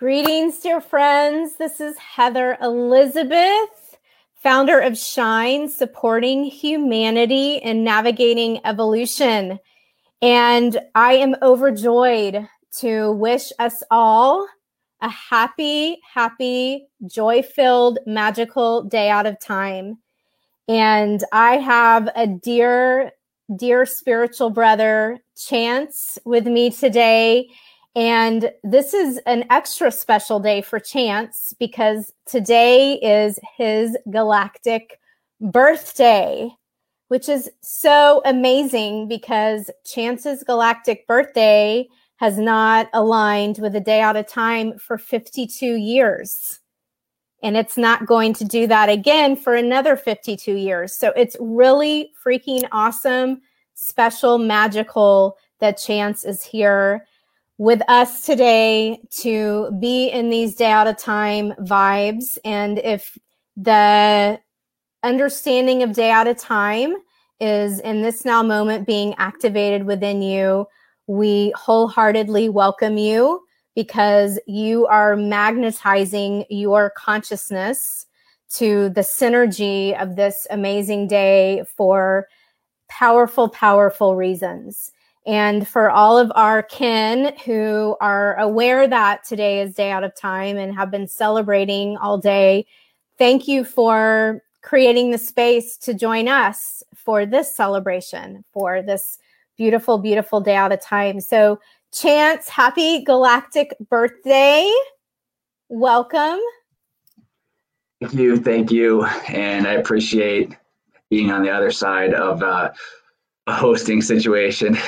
Greetings, dear friends. This is Heather Elizabeth, founder of Shine, supporting humanity and navigating evolution. And I am overjoyed to wish us all a happy, happy, joy filled, magical day out of time. And I have a dear, dear spiritual brother, Chance, with me today. And this is an extra special day for Chance because today is his galactic birthday, which is so amazing because Chance's galactic birthday has not aligned with a day out of time for 52 years. And it's not going to do that again for another 52 years. So it's really freaking awesome, special, magical that Chance is here with us today to be in these day out of time vibes. And if the understanding of day out of time is in this now moment being activated within you, we wholeheartedly welcome you because you are magnetizing your consciousness to the synergy of this amazing day for powerful, powerful reasons. And for all of our kin who are aware that today is day out of time and have been celebrating all day, thank you for creating the space to join us for this celebration, for this beautiful, beautiful day out of time. So, Chance, happy galactic birthday. Welcome. Thank you. Thank you. And I appreciate being on the other side of uh, a hosting situation.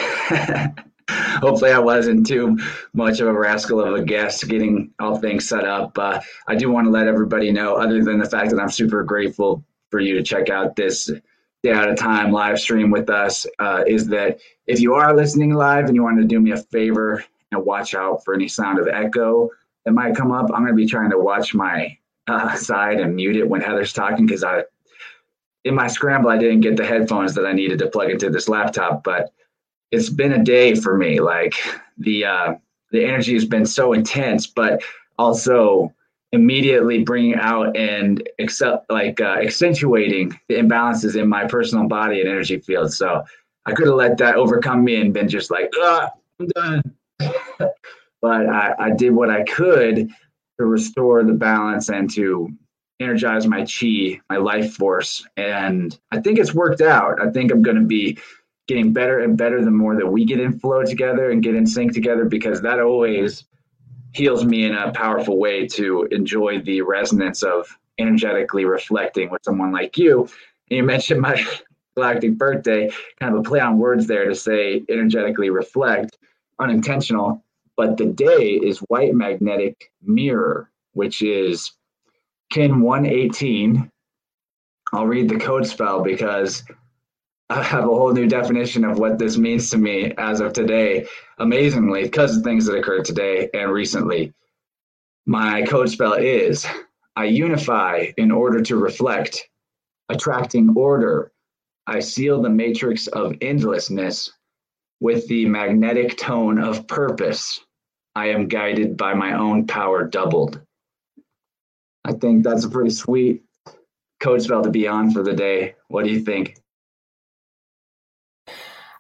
Hopefully, I wasn't too much of a rascal of a guest getting all things set up. Uh, I do want to let everybody know, other than the fact that I'm super grateful for you to check out this day out of time live stream with us, uh, is that if you are listening live and you want to do me a favor and watch out for any sound of echo that might come up, I'm going to be trying to watch my uh, side and mute it when Heather's talking because I in my scramble, I didn't get the headphones that I needed to plug into this laptop, but it's been a day for me. Like the uh, the energy has been so intense, but also immediately bringing out and accept like uh, accentuating the imbalances in my personal body and energy field. So I could have let that overcome me and been just like, ah, I'm done. but I, I did what I could to restore the balance and to energize my chi, my life force. And I think it's worked out. I think I'm going to be getting better and better the more that we get in flow together and get in sync together because that always heals me in a powerful way to enjoy the resonance of energetically reflecting with someone like you. And you mentioned my galactic birthday, kind of a play on words there to say energetically reflect, unintentional. But the day is white magnetic mirror, which is Kin 118. I'll read the code spell because I have a whole new definition of what this means to me as of today. Amazingly, because of things that occurred today and recently. My code spell is I unify in order to reflect, attracting order. I seal the matrix of endlessness with the magnetic tone of purpose. I am guided by my own power doubled. I think that's a pretty sweet code spell to be on for the day. What do you think?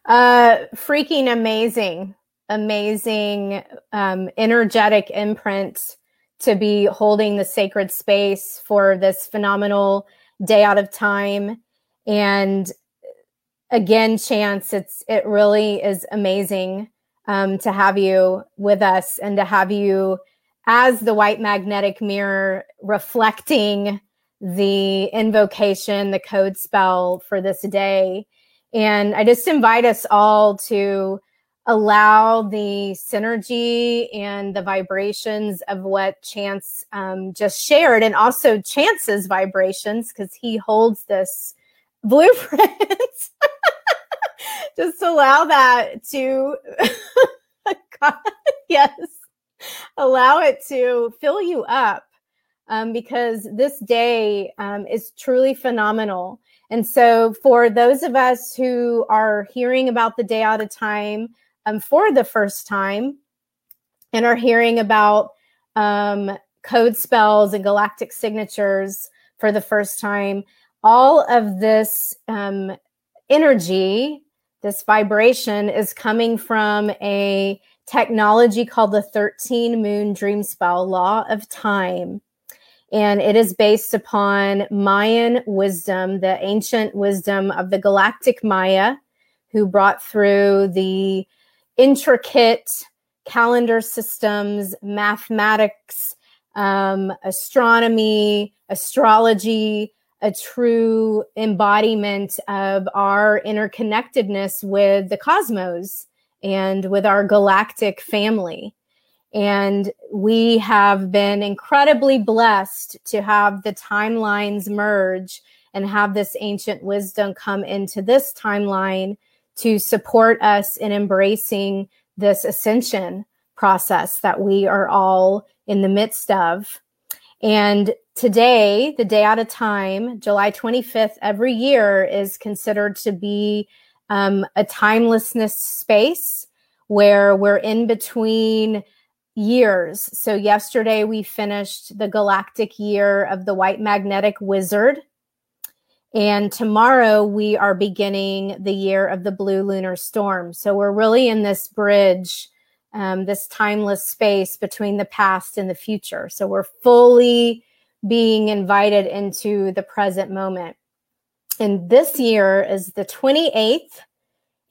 Uh, freaking amazing, amazing, um, energetic imprint to be holding the sacred space for this phenomenal day out of time. And again, Chance, it's it really is amazing um, to have you with us and to have you as the white magnetic mirror reflecting the invocation, the code spell for this day. And I just invite us all to allow the synergy and the vibrations of what Chance um, just shared, and also Chance's vibrations, because he holds this blueprint. just allow that to, yes allow it to fill you up um, because this day um, is truly phenomenal. And so, for those of us who are hearing about the day out of time um, for the first time and are hearing about um, code spells and galactic signatures for the first time. All of this um, energy, this vibration, is coming from a technology called the 13 Moon Dream Spell Law of Time. And it is based upon Mayan wisdom, the ancient wisdom of the galactic Maya, who brought through the intricate calendar systems, mathematics, um, astronomy, astrology, a true embodiment of our interconnectedness with the cosmos and with our galactic family. And we have been incredibly blessed to have the timelines merge and have this ancient wisdom come into this timeline to support us in embracing this ascension process that we are all in the midst of. And today, the day out of time, July 25th, every year is considered to be um, a timelessness space where we're in between years. So, yesterday we finished the galactic year of the white magnetic wizard. And tomorrow we are beginning the year of the blue lunar storm. So, we're really in this bridge, um, this timeless space between the past and the future. So, we're fully being invited into the present moment. And this year is the 28th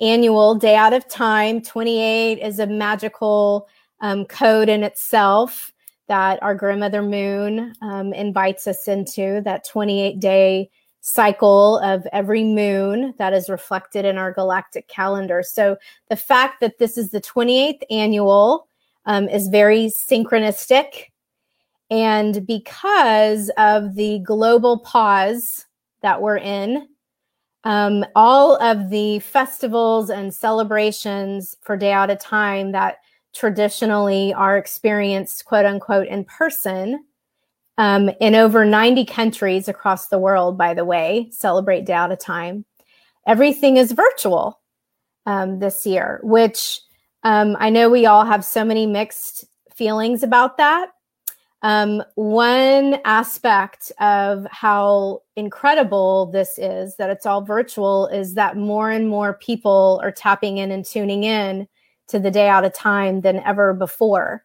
annual Day Out of Time. 28 is a magical um, code in itself that our grandmother moon um, invites us into that 28 day cycle of every moon that is reflected in our galactic calendar. So the fact that this is the 28th annual um, is very synchronistic. And because of the global pause that we're in, um, all of the festivals and celebrations for Day Out of Time that traditionally are experienced, quote unquote, in person. Um, in over 90 countries across the world, by the way, celebrate Day Out of Time. Everything is virtual um, this year, which um, I know we all have so many mixed feelings about that. Um, one aspect of how incredible this is that it's all virtual is that more and more people are tapping in and tuning in to the day out of time than ever before.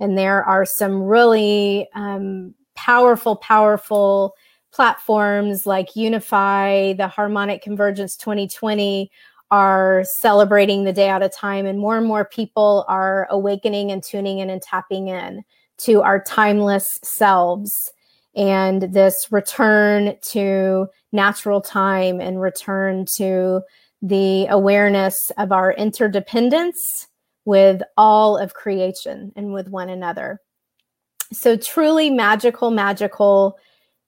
And there are some really um, powerful, powerful platforms like Unify, the Harmonic Convergence 2020 are celebrating the day out of time, and more and more people are awakening and tuning in and tapping in to our timeless selves and this return to natural time and return to the awareness of our interdependence with all of creation and with one another. So, truly magical, magical,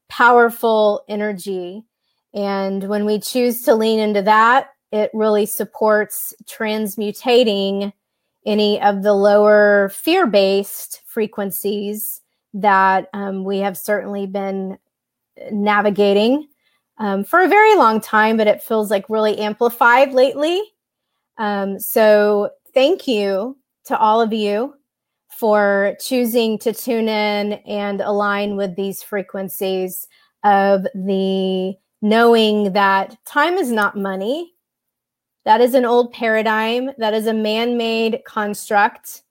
powerful energy. And when we choose to lean into that, it really supports transmutating any of the lower fear based frequencies that um, we have certainly been navigating um, for a very long time, but it feels like really amplified lately. Um, so, thank you to all of you for choosing to tune in and align with these frequencies of the knowing that time is not money that is an old paradigm. That is a man made construct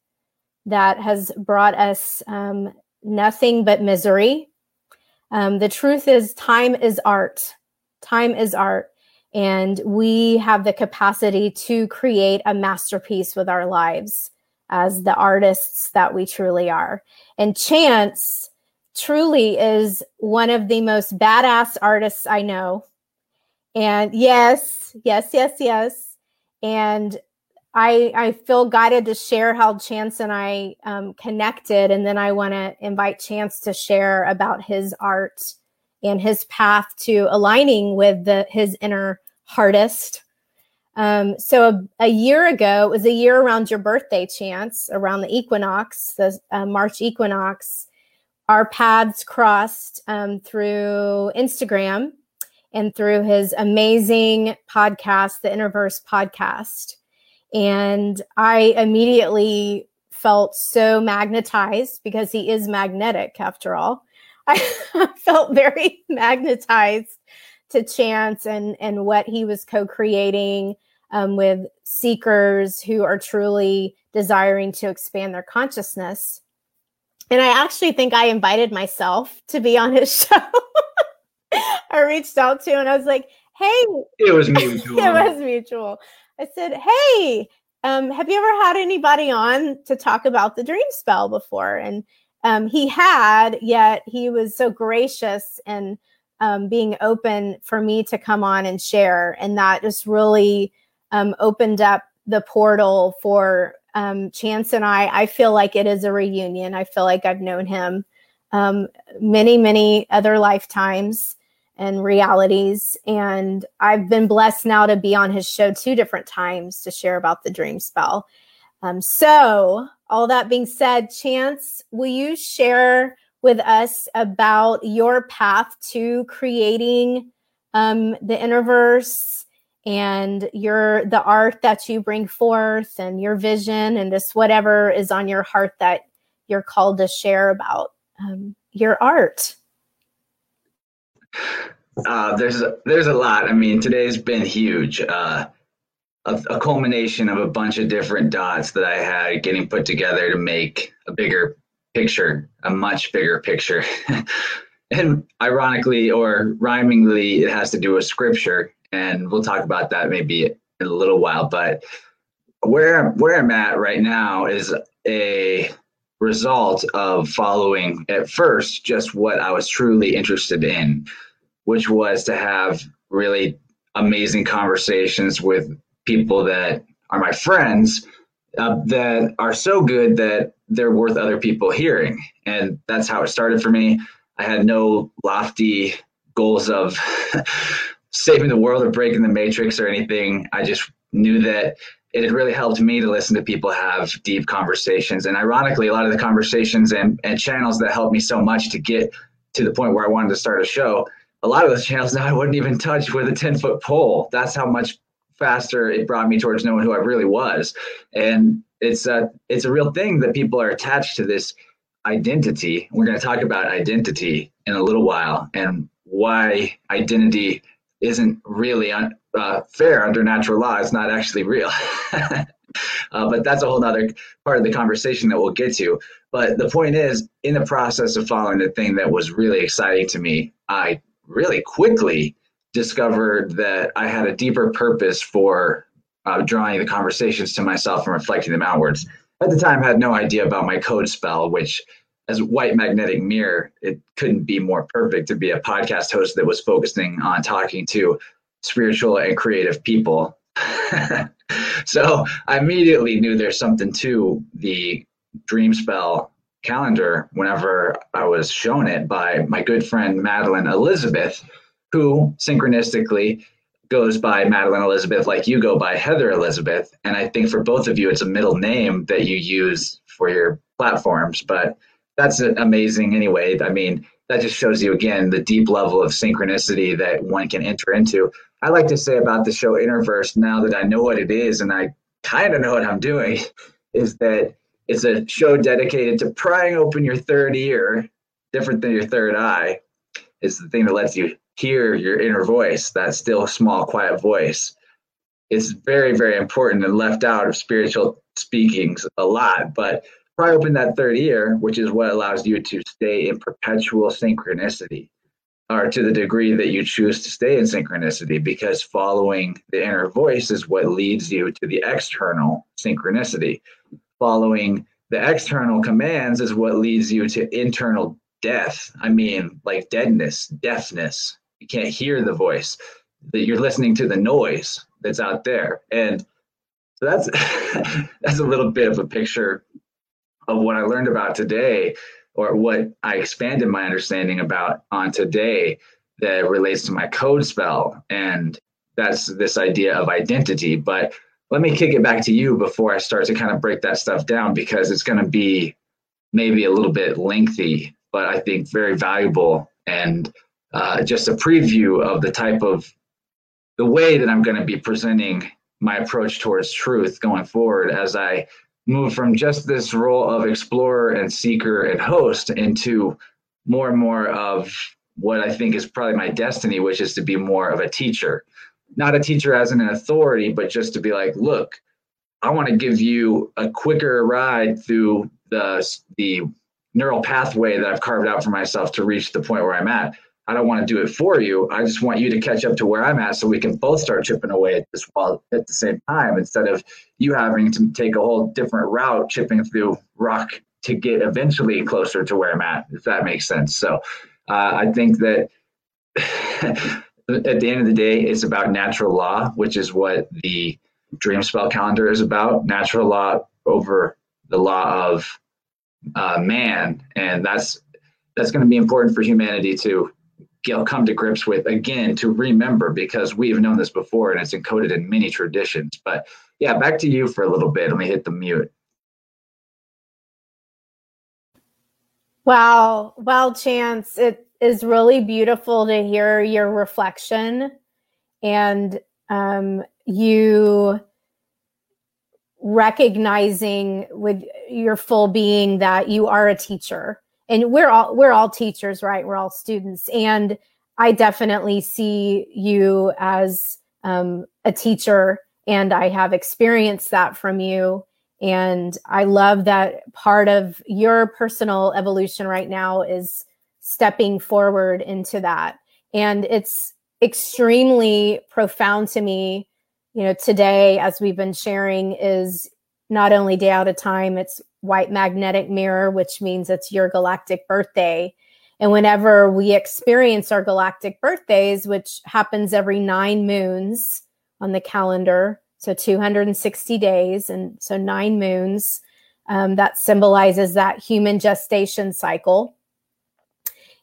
that has brought us um, nothing but misery. Um, the truth is, time is art. Time is art. And we have the capacity to create a masterpiece with our lives as the artists that we truly are. And Chance truly is one of the most badass artists I know. And yes, yes, yes, yes and I, I feel guided to share how Chance and I um, connected, and then I want to invite Chance to share about his art and his path to aligning with the, his inner hardest. Um, so a, a, year ago, it was a year around your birthday, Chance, around the equinox, the uh, March equinox. Our paths crossed um, through Instagram and through his amazing podcast, the Innerverse podcast. And I immediately felt so magnetized because he is magnetic after all. I felt very magnetized to Chance and and what he was co-creating um, with seekers who are truly desiring to expand their consciousness. And I actually think I invited myself to be on his show. I reached out to and I was like, "Hey, it was mutual. it was mutual." I said, "Hey, um, have you ever had anybody on to talk about the dream spell before?" And um, he had, yet he was so gracious and um, being open for me to come on and share. And that just really um, opened up the portal for um, Chance and I. I feel like it is a reunion. I feel like I've known him um, many, many other lifetimes and realities. And I've been blessed now to be on his show two different times to share about the dream spell. Um, so, all that being said, Chance, will you share with us about your path to creating um, the Innerverse and your the art that you bring forth and your vision and just whatever is on your heart that you're called to share about um, your art. Uh, there's there's a lot. I mean, today's been huge. Uh, a, a, culmination of a bunch of different dots that I had getting put together to make a bigger picture, a much bigger picture. and ironically or rhymingly, it has to do with scripture, and we'll talk about that maybe in a little while. But where where I'm at right now is a result of following at first just what I was truly interested in, which was to have really amazing conversations with people that are my friends uh, that are so good that they're worth other people hearing. And that's how it started for me. I had no lofty goals of saving the world or breaking the matrix or anything. I just knew that it had really helped me to listen to people have deep conversations. And ironically, a lot of the conversations and, and channels that helped me so much to get to the point where I wanted to start a show, a lot of those channels now I wouldn't even touch with a 10 foot pole. That's how much faster it brought me towards knowing who I really was. And it's a it's a real thing that people are attached to this identity. We're going to talk about identity in a little while and why identity isn't really un, uh, fair under natural law. It's not actually real. uh, but that's a whole other part of the conversation that we'll get to. But the point is, in the process of following the thing that was really exciting to me, I really quickly discovered that I had a deeper purpose for uh, drawing the conversations to myself and reflecting them outwards. At the time, I had no idea about my code spell, which as white magnetic mirror, it couldn't be more perfect to be a podcast host that was focusing on talking to spiritual and creative people. so I immediately knew there's something to the dream spell calendar whenever I was shown it by my good friend Madeline Elizabeth, who synchronistically goes by Madeline Elizabeth, like you go by Heather Elizabeth. And I think for both of you, it's a middle name that you use for your platforms. But that's amazing anyway. I mean, that just shows you again the deep level of synchronicity that one can enter into. I like to say about the show Innerverse now that I know what it is and I kind of know what I'm doing is that it's a show dedicated to prying open your third ear, different than your third eye. It's the thing that lets you hear your inner voice, that still small, quiet voice. It's very, very important and left out of spiritual speakings a lot. But pry open that third ear, which is what allows you to stay in perpetual synchronicity, or to the degree that you choose to stay in synchronicity, because following the inner voice is what leads you to the external synchronicity. Following the external commands is what leads you to internal death. I mean, like deadness, deafness, you can't hear the voice. That you're listening to the noise that's out there. And so that's that's a little bit of a picture of what i learned about today or what i expanded my understanding about on today that relates to my code spell. And that's this idea of identity. But let me kick it back to you before i start to kind of break that stuff down because it's going to be maybe a little bit lengthy but i think very valuable and uh, just a preview of the type of the way that I'm going to be presenting my approach towards truth going forward as I move from just this role of explorer and seeker and host into more and more of what I think is probably my destiny, which is to be more of a teacher. Not a teacher as an authority, but just to be like, look, I want to give you a quicker ride through the the neural pathway that I've carved out for myself to reach the point where I'm at. I don't want to do it for you. I just want you to catch up to where I'm at so we can both start chipping away at this wall at the same time instead of you having to take a whole different route chipping through rock to get eventually closer to where I'm at, if that makes sense. So uh, I think that at the end of the day, it's about natural law, which is what the dream spell calendar is about natural law over the law of uh, man. And that's that's going to be important for humanity to know, come to grips with again to remember because we've known this before and it's encoded in many traditions. But yeah, back to you for a little bit. Let me hit the mute. Wow. Well, Chance, it is really beautiful to hear your reflection and um, you recognizing with your full being that you are a teacher. And we're all we're all teachers right? We're all students. And i definitely see you as um, a teacher and i have experienced that from you and I love that part of your personal evolution right now is stepping forward into that. And it's extremely profound to me, you know, today, as we've been sharing, is not only day out of time, it's white magnetic mirror, which means it's your galactic birthday. And whenever we experience our galactic birthdays, which happens every nine moons on the calendar, so 260 days and so nine moons. Um, that symbolizes that human gestation cycle.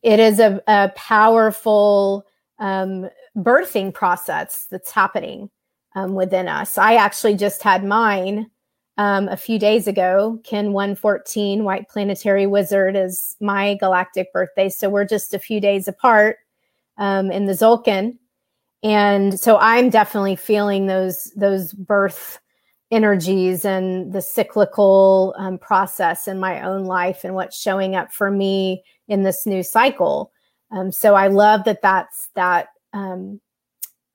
It is a, a powerful um, birthing process that's happening um, within us. I actually just had mine um, a few days ago. Kin 114, White Planetary Wizard, is my galactic birthday. So we're just a few days apart um, in the Tzolk'in and so i'm definitely feeling those those birth energies and the cyclical um, process in my own life and what's showing up for me in this new cycle. Um, so i love that that's that um,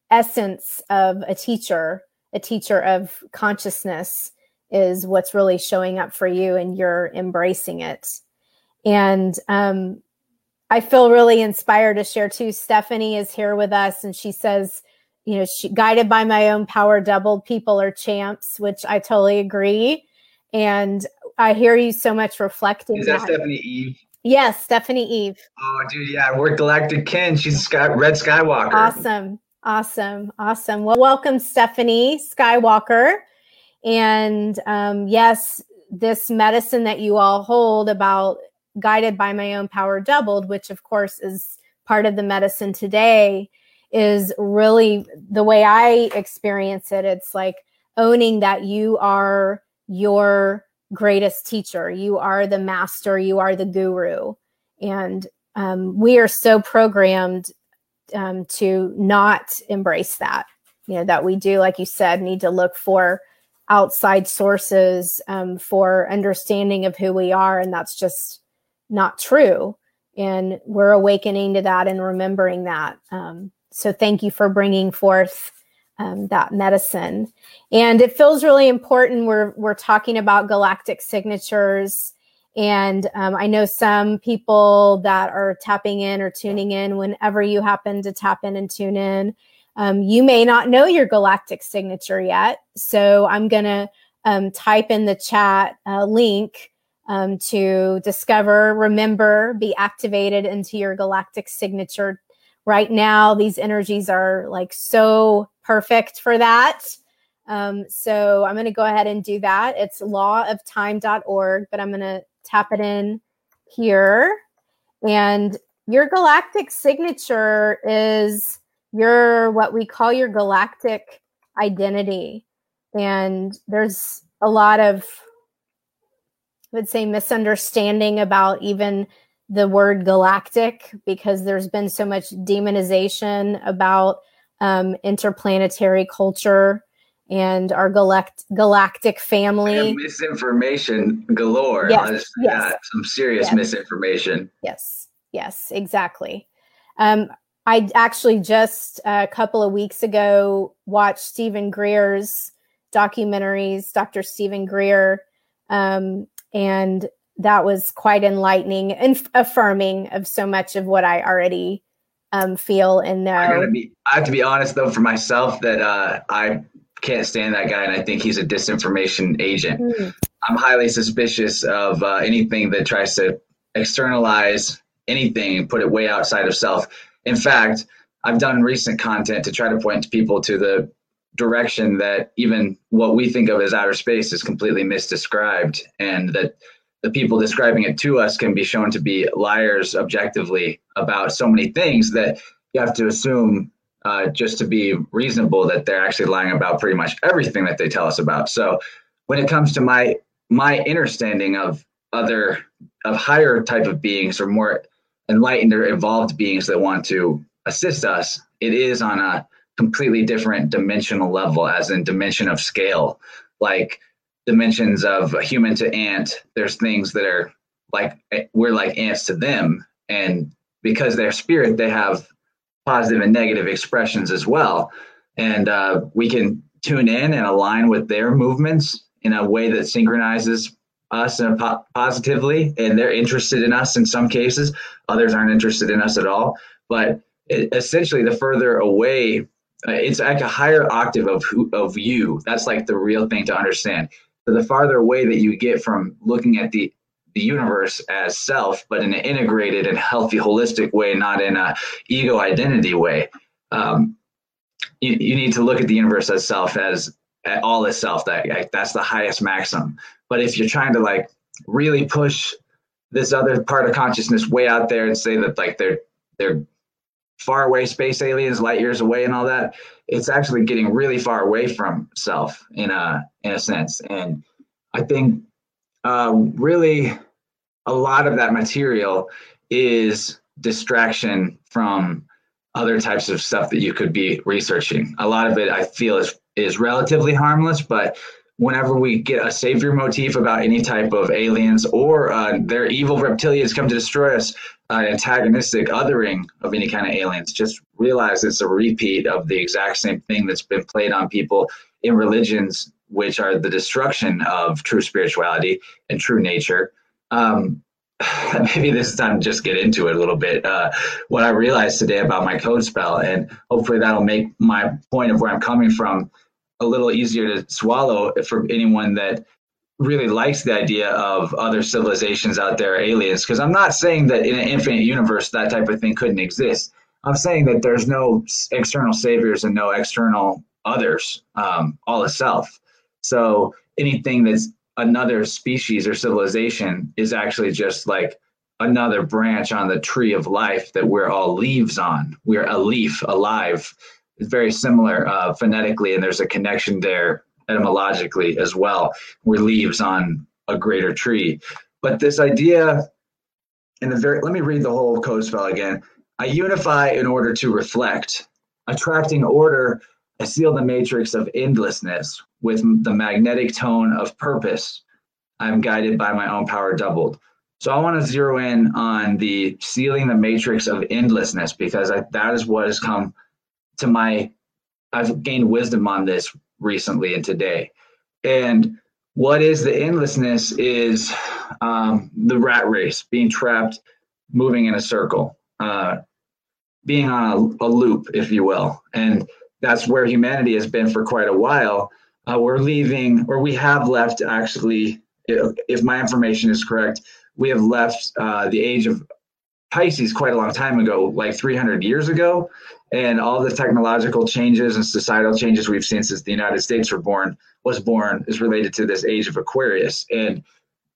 essence of a teacher a teacher of consciousness is what's really showing up for you and you're embracing it. And um, I feel really inspired to share too. Stephanie is here with us and she says, you know, she guided by my own power doubled people are champs, which I totally agree. And I hear you so much reflecting. Is that, that. Stephanie Eve? Yes, Stephanie Eve. Oh, dude, yeah, we're Galactic Kin. She's Sky, Red Skywalker. Awesome, awesome, awesome. Well, welcome, Stephanie Skywalker. And um, yes, this medicine that you all hold about guided by my own power doubled, which of course is part of the medicine today, is really the way I experience it. It's like owning that you are your greatest teacher, you are the master, you are the guru. And um, we are so programmed um, to not embrace that. You know, that we do, like you said, need to look for outside sources um, for understanding of who we are. And that's just not true. And we're awakening to that and remembering that. Um, so thank you for bringing forth um, that medicine. And it feels really important. We're we're talking about galactic signatures, and um, I know some people that are tapping in or tuning in. Whenever you happen to tap in and tune in, um, you may not know your galactic signature yet. So I'm gonna um, type in the chat uh, link um, to discover, remember, be activated into your galactic signature. Right now, these energies are like so perfect for that. Um, so I'm going to go ahead and do that. It's lawoftime.org, but I'm going to tap it in here. And your galactic signature is your what we call your galactic identity. And there's a lot of would say misunderstanding about even the word galactic because there's been so much demonization about um, interplanetary culture and our galact- galactic family. misinformation galore. Yes, yes. some serious yes. misinformation. Yes, yes, exactly. Um, I actually just a couple of weeks ago watched Steven Greer's documentaries, Dr. Steven Greer, um, and that was quite enlightening and affirming of so much of what I already um, feel and know. I, be, I, have to be honest though, for myself, that uh, I can't stand that guy, and I think he's a disinformation agent. Mm. I'm highly suspicious of uh, anything that tries to externalize anything and put it way outside of self. In fact, I've done recent content to try to point people to the direction that even what we think of as outer space is completely misdescribed, and that the people describing it to us can be shown to be liars objectively about so many things that you have to assume uh, just to be reasonable that they're actually lying about pretty much everything that they tell us about. So when it comes to my my understanding of other of higher type of beings or more enlightened or evolved beings that want to assist us, it is on a completely different dimensional level, as in dimension of scale. Like dimensions of human to ant, there's things that are like we're like ants to them. And because they're spirit, they have positive and negative expressions as well. And uh, we can tune in and align with their movements in a way that synchronizes us and po- positively. And they're interested in us in some cases. Others aren't interested in us at all. But it, essentially, the further away, it's like a higher octave of who, of you. That's like the real thing to understand. So the farther away that you get from looking at the the universe as self, but in an integrated and healthy, holistic way, not in a ego identity way. Um, you, you need to look at the universe as self, as all as self. That that's the highest maximum. But if you're trying to like really push this other part of consciousness way out there and say that like they're they're far away space aliens, light years away, and all that, it's actually getting really far away from self in a in a sense. And I think uh, really a lot of that material is distraction from other types of stuff that you could be researching. A lot of it I feel is is relatively harmless, but whenever we get a savior motif about any type of aliens or uh, their evil reptilians come to destroy us, uh, antagonistic othering of any kind of aliens, just realize it's a repeat of the exact same thing that's been played on people in religions which are the destruction of true spirituality and true nature. Um, maybe this time just get into it a little bit. Uh, what I realized today about my code spell, and hopefully that'll make my point of where I'm coming from a little easier to swallow for anyone that really likes the idea of other civilizations out there, aliens. Because I'm not saying that in an infinite universe that type of thing couldn't exist. I'm saying that there's no external saviors and no external others, um, all itself. So anything that's another species or civilization is actually just like another branch on the tree of life that we're all leaves on. We're a leaf, alive. It's very similar uh, phonetically, and there's a connection there etymologically as well. We're leaves on a greater tree. But this idea, in the very, let me read the whole code spell again. I unify in order to reflect, attracting order I seal the matrix of endlessness with the magnetic tone of purpose. I'm guided by my own power doubled. So I want to zero in on the sealing the matrix of endlessness because I, that is what has come to my. I've gained wisdom on this recently and today. And what is the endlessness is um, the rat race, being trapped, moving in a circle, uh, being on a, a loop, if you will. And that's where humanity has been for quite a while. Uh, we're leaving, or we have left actually, if my information is correct, we have left uh, the age of Pisces quite a long time ago, like 300 years ago. And all the technological changes and societal changes we've seen since the United States were born was born is related to this age of Aquarius. And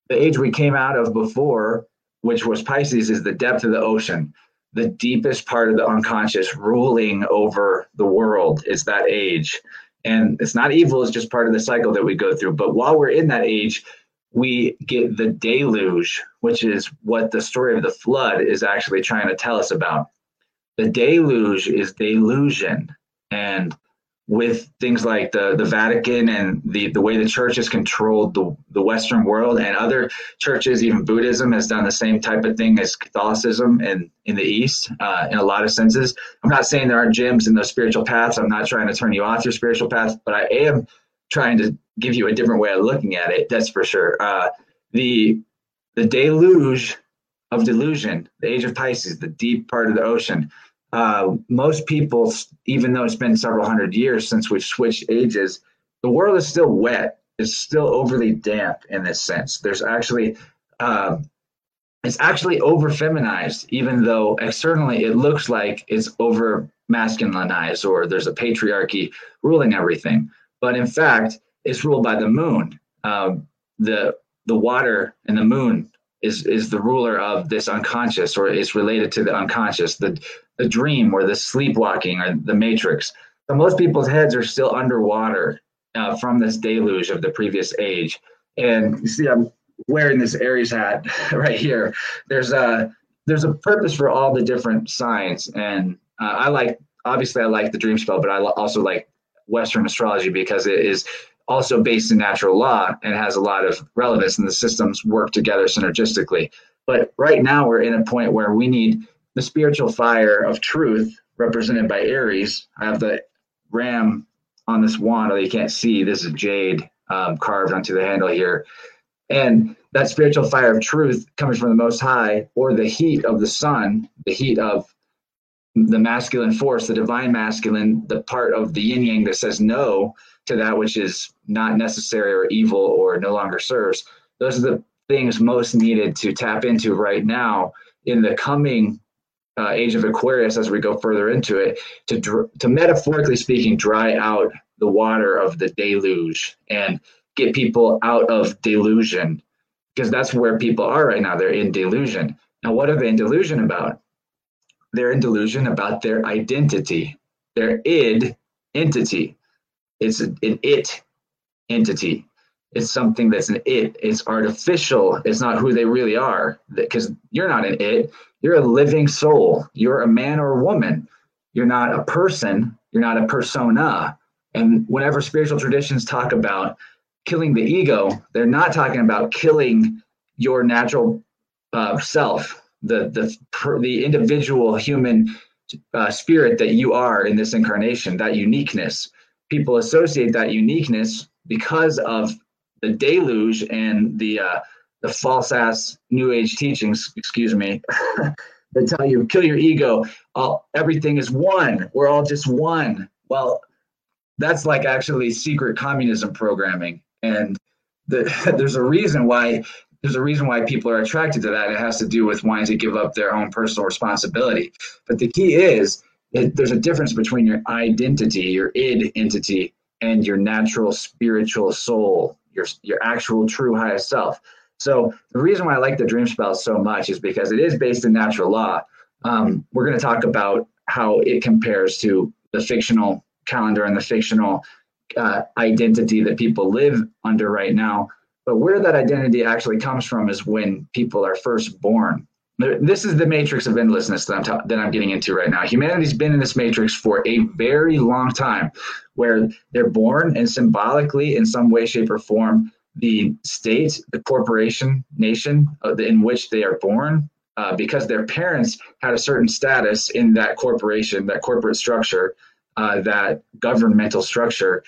the age we came out of before, which was Pisces, is the depth of the ocean the deepest part of the unconscious ruling over the world is that age. And it's not evil, it's just part of the cycle that we go through. But while we're in that age, we get the deluge, which is what the story of the flood is actually trying to tell us about. The deluge is delusion. And with things like the, the Vatican and the, the way the church has controlled the, the Western world and other churches, even Buddhism has done the same type of thing as Catholicism and in the East uh, in a lot of senses. I'm not saying there aren't gyms in those spiritual paths. I'm not trying to turn you off your spiritual path, but I am trying to give you a different way of looking at it. That's for sure. Uh, the the deluge of delusion, the age of Pisces, the deep part of the ocean, uh, most people, even though it's been several hundred years since we've switched ages, the world is still wet. It's still overly damp in this sense. There's actually, uh, it's actually over feminized, even though externally it looks like it's over masculinized or there's a patriarchy ruling everything. But in fact, it's ruled by the moon. Um, the the water and the moon is is the ruler of this unconscious or is related to the unconscious. The the dream or the sleepwalking or the matrix. So most people's heads are still underwater uh, from this deluge of the previous age. And you see, I'm wearing this Aries hat right here. There's a there's a purpose for all the different signs, and uh, I like obviously I like the dream spell, but I also like Western astrology because it is also based in natural law and has a lot of relevance, and the systems work together synergistically. But right now we're in a point where we need the spiritual fire of truth represented by Aries. I have the ram on this wand, although you can't see. This is jade um, carved onto the handle here. And that spiritual fire of truth coming from the Most High, or the heat of the sun, the heat of the masculine force, the divine masculine, the part of the yin yang that says no to that which is not necessary or evil or no longer serves. Those are the things most needed to tap into right now in the coming uh, age of Aquarius as we go further into it to dr- to metaphorically speaking dry out the water of the deluge and get people out of delusion. Because that's where people are right now. They're in delusion. Now what are they in delusion about? They're in delusion about their identity their id entity it's an it entity it's something that's an it it's artificial it's not who they really are because you're not an it you're a living soul. You're a man or a woman. You're not a person. You're not a persona. And whenever spiritual traditions talk about killing the ego, they're not talking about killing your natural uh, self, the the the individual human uh, spirit that you are in this incarnation, that uniqueness. People associate that uniqueness because of the deluge and the uh, the false ass new age teachings, excuse me, that tell you kill your ego. All, everything is one. We're all just one. Well, that's like actually secret communism programming. And the, there's a reason why there's a reason why people are attracted to that. It has to do with wanting to give up their own personal responsibility. But the key is there's a difference between your identity, your id entity, and your natural spiritual soul, your your actual true highest self. So the reason why I like the dream spell so much is because it is based in natural law. Um, we're going to talk about how it compares to the fictional calendar and the fictional uh, identity that people live under right now. But where that identity actually comes from is when people are first born. This is the matrix of endlessness that I'm ta- that I'm getting into right now. Humanity's been in this matrix for a very long time, where they're born and symbolically, in some way, shape, or form, the state, the corporation, nation uh, in which they are born, uh, because their parents had a certain status in that corporation, that corporate structure, uh, that governmental structure.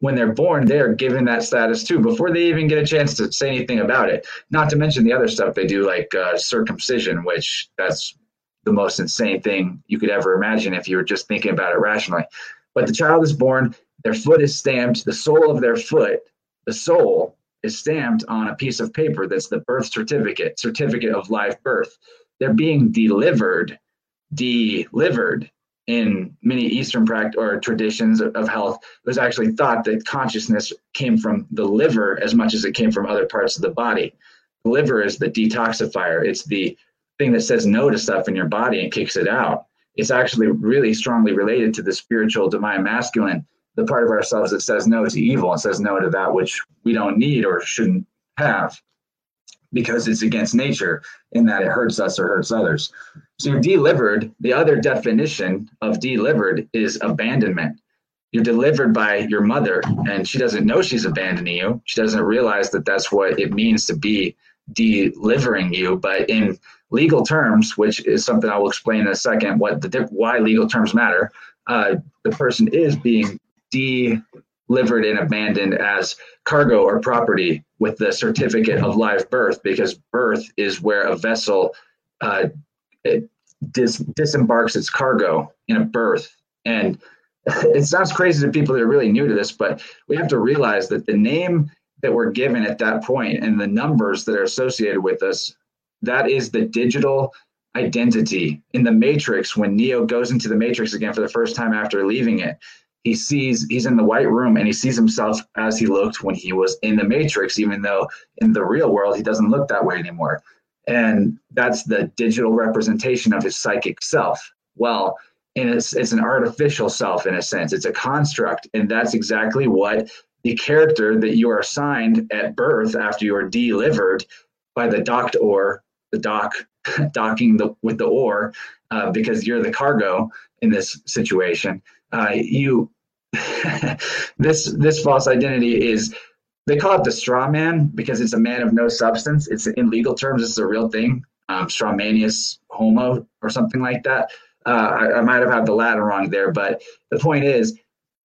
When they're born, they are given that status too before they even get a chance to say anything about it. Not to mention the other stuff they do, like uh, circumcision, which that's the most insane thing you could ever imagine if you were just thinking about it rationally. But the child is born, their foot is stamped, the sole of their foot, the soul is stamped on a piece of paper that's the birth certificate, certificate of live birth. They're being delivered, delivered in many Eastern practice or traditions of, health. It was actually thought that consciousness came from the liver as much as it came from other parts of the body. The liver is the detoxifier. It's the thing that says no to stuff in your body and kicks it out. It's actually really strongly related to the spiritual divine masculine the part of ourselves that says no to evil and says no to that which we don't need or shouldn't have because it's against nature in that it hurts us or hurts others. So you're delivered. The other definition of delivered is abandonment. you're delivered by your mother and she doesn't know she's abandoning you she doesn't realize that that's what it means to be delivering you but in legal terms which is something i will explain in a second what the why legal terms matter uh, the person is being delivered and abandoned as cargo or property with the certificate of live birth because birth is where a vessel uh, dis- disembarks its cargo in a berth and it sounds crazy to people that are really new to this, but we have to realize that the name that we're given at that point and the numbers that are associated with us, that is the digital identity in the matrix. When Neo goes into the matrix again for the first time after leaving it, he sees he's in the white room and he sees himself as he looked when he was in the matrix, even though in the real world he doesn't look that way anymore. And that's the digital representation of his psychic self. Well, and it's it's an artificial self in a sense. It's a construct, and that's exactly what the character that you are assigned at birth after you are delivered by the docked oar, the dock docking the with the oar, uh, because you're the cargo in this situation. Uh, you this this false identity is they call it the straw man because it's a man of no substance. It's in legal terms, it's a real thing. Um, straw manius homo or something like that. Uh, I, I might have had the Latin wrong there, but the point is,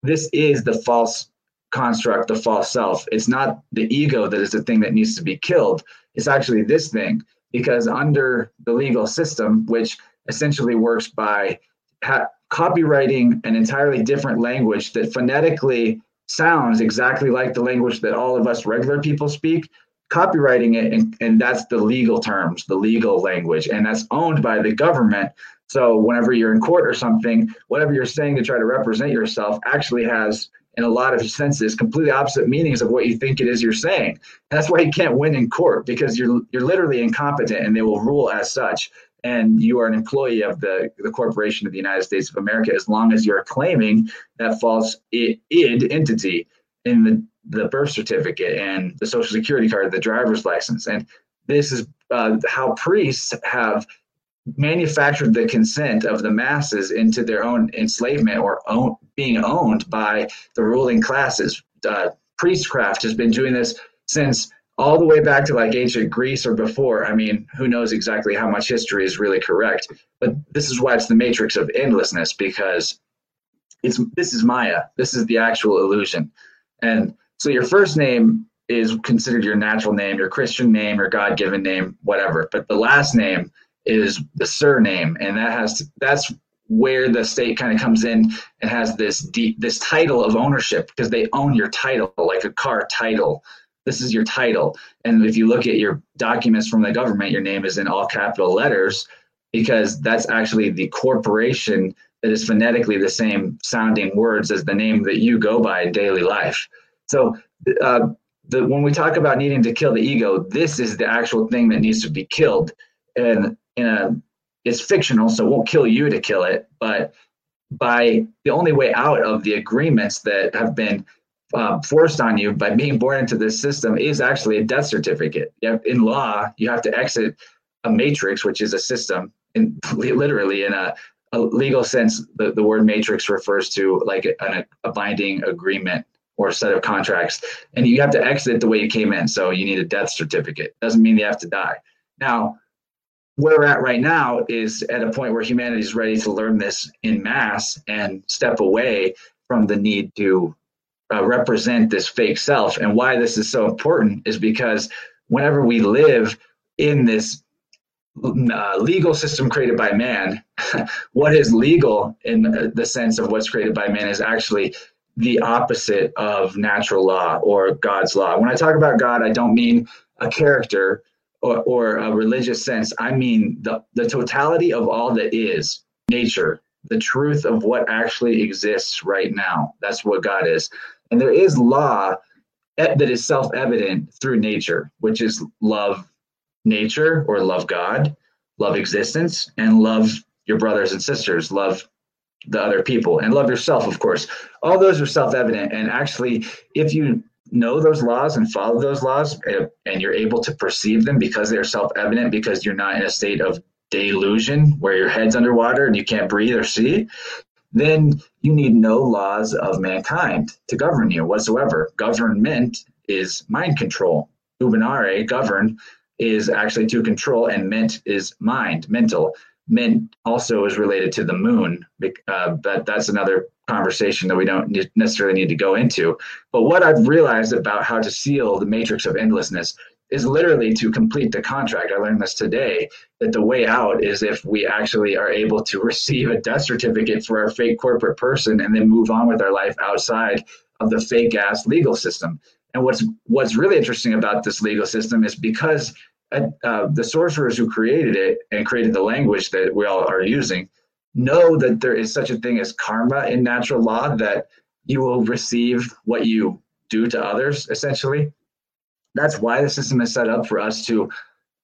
this is the false construct, the false self. It's not the ego that is the thing that needs to be killed. It's actually this thing, because under the legal system, which essentially works by ha- copyrighting an entirely different language that phonetically sounds exactly like the language that all of us regular people speak, copyrighting it, and, and that's the legal terms, the legal language, and that's owned by the government so whenever you're in court or something, whatever you're saying to try to represent yourself actually has, in a lot of senses, completely opposite meanings of what you think it is you're saying. that's why you can't win in court because you're you're literally incompetent, and they will rule as such. And you are an employee of the, the corporation of the United States of America as long as you're claiming that false id entity in the, the birth certificate and the social security card, the driver's license. And this is uh, how priests have manufactured the consent of the masses into their own enslavement or own, being owned by the ruling classes. Uh, priestcraft has been doing this since all the way back to like ancient Greece or before. I mean, who knows exactly how much history is really correct? But this is why it's the matrix of endlessness because it's this is Maya. This is the actual illusion. And so your first name is considered your natural name, your Christian name, your God-given name, whatever. But the last name is the surname, and that has to, that's where the state kind of comes in and has this deep, this title of ownership because they own your title like a car title. This is your title, and if you look at your documents from the government, your name is in all capital letters because that's actually the corporation that is phonetically the same sounding words as the name that you go by in daily life. So. Uh, the, when we talk about needing to kill the ego, this is the actual thing that needs to be killed. And in a it's fictional, so it won't kill you to kill it, but by the only way out of the agreements that have been uh, forced on you by being born into this system is actually a death certificate. Have, in law, you have to exit a matrix, which is a system, literally in a, a legal sense. The, the word matrix refers to like a, a binding agreement or set of contracts, and you have to exit the way you came in. So you need a death certificate. Doesn't mean you have to die. Now, where we're at right now is at a point where humanity is ready to learn this in mass and step away from the need to uh, represent this fake self. And why this is so important is because whenever we live in this uh, legal system created by man, what is legal in the sense of what's created by man is actually the opposite of natural law or God's law. When I talk about God, I don't mean a character or, or a religious sense, I mean the, the totality of all that is nature, the truth of what actually exists right now. That's what God is. And there is law that is self evident through nature, which is love nature or love God, love existence, and love your brothers and sisters, love the other people, and love yourself, of course. All those are self evident. And actually, if you know those laws and follow those laws eh, and you're able to perceive them because they're self-evident because you're not in a state of delusion where your head's underwater and you can't breathe or see then you need no laws of mankind to govern you whatsoever. Government is mind control. Ubinare, govern, is actually to control, and ment is mind, mental. Ment also is related to the moon, uh, but that's another conversation that we don't necessarily need to go into. But what I've realized about how to seal the matrix of endlessness is literally to complete the contract. I learned this today that the way out is if we actually are able to receive a death certificate for our fake corporate person and then move on with our life outside of the fake ass legal system. And what's what's really interesting about this legal system is because uh, uh, the sorcerers who created it and created the language that we all are using know that there is such a thing as karma in natural law that you will receive what you do to others essentially that's why the system is set up for us to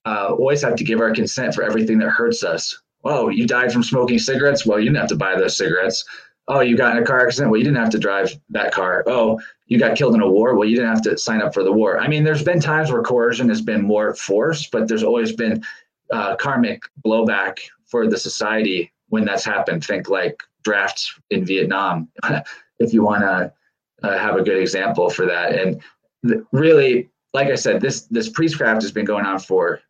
uh, always have to give our consent for everything that hurts us. Oh, you died from smoking cigarettes? Well, you didn't have to buy those cigarettes. Oh, you got in a car accident? Well, you didn't have to drive that car. Oh, you got killed in a war? Well, you didn't have to sign up for the war. I mean, there's been times where coercion has been more forced, but there's always been uh, karmic blowback for the society when that's happened. Think like drafts in Vietnam, if you want to uh, have a good example for that. And th- really, like I said, this this priestcraft has been going on for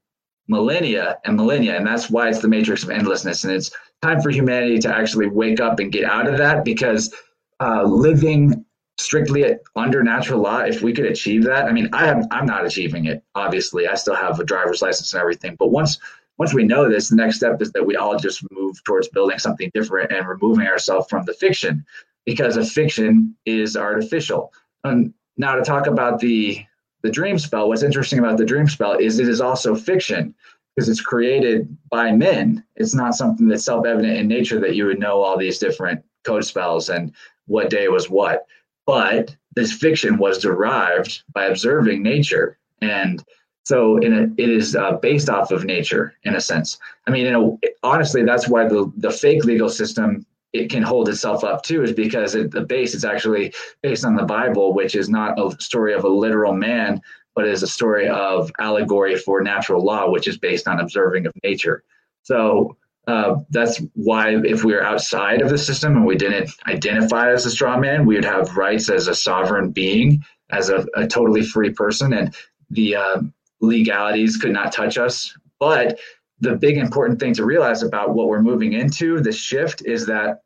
millennia and millennia, and that's why it's the matrix of endlessness. And it's time for humanity to actually wake up and get out of that because uh, living strictly under natural law, if we could achieve that, I mean, I am I'm not achieving it. Obviously, I still have a driver's license and everything, but once once we know this, the next step is that we all just move towards building something different and removing ourselves from the fiction because a fiction is artificial. And now to talk about the the dream spell, what's interesting about the dream spell is it is also fiction because it's created by men. It's not something that's self evident in nature that you would know all these different code spells and what day was what. But this fiction was derived by observing nature. And so a, it is uh, based off of nature in a sense. I mean, a, honestly, that's why the, the fake legal system it can hold itself up to is because at the base it's actually based on the Bible, which is not a story of a literal man, but is a story of allegory for natural law, which is based on observing of nature. So uh, that's why if we are outside of the system and we didn't identify as a straw man, we would have rights as a sovereign being, as a, a totally free person, and the uh, legalities could not touch us. But the big important thing to realize about what we're moving into, the shift, is that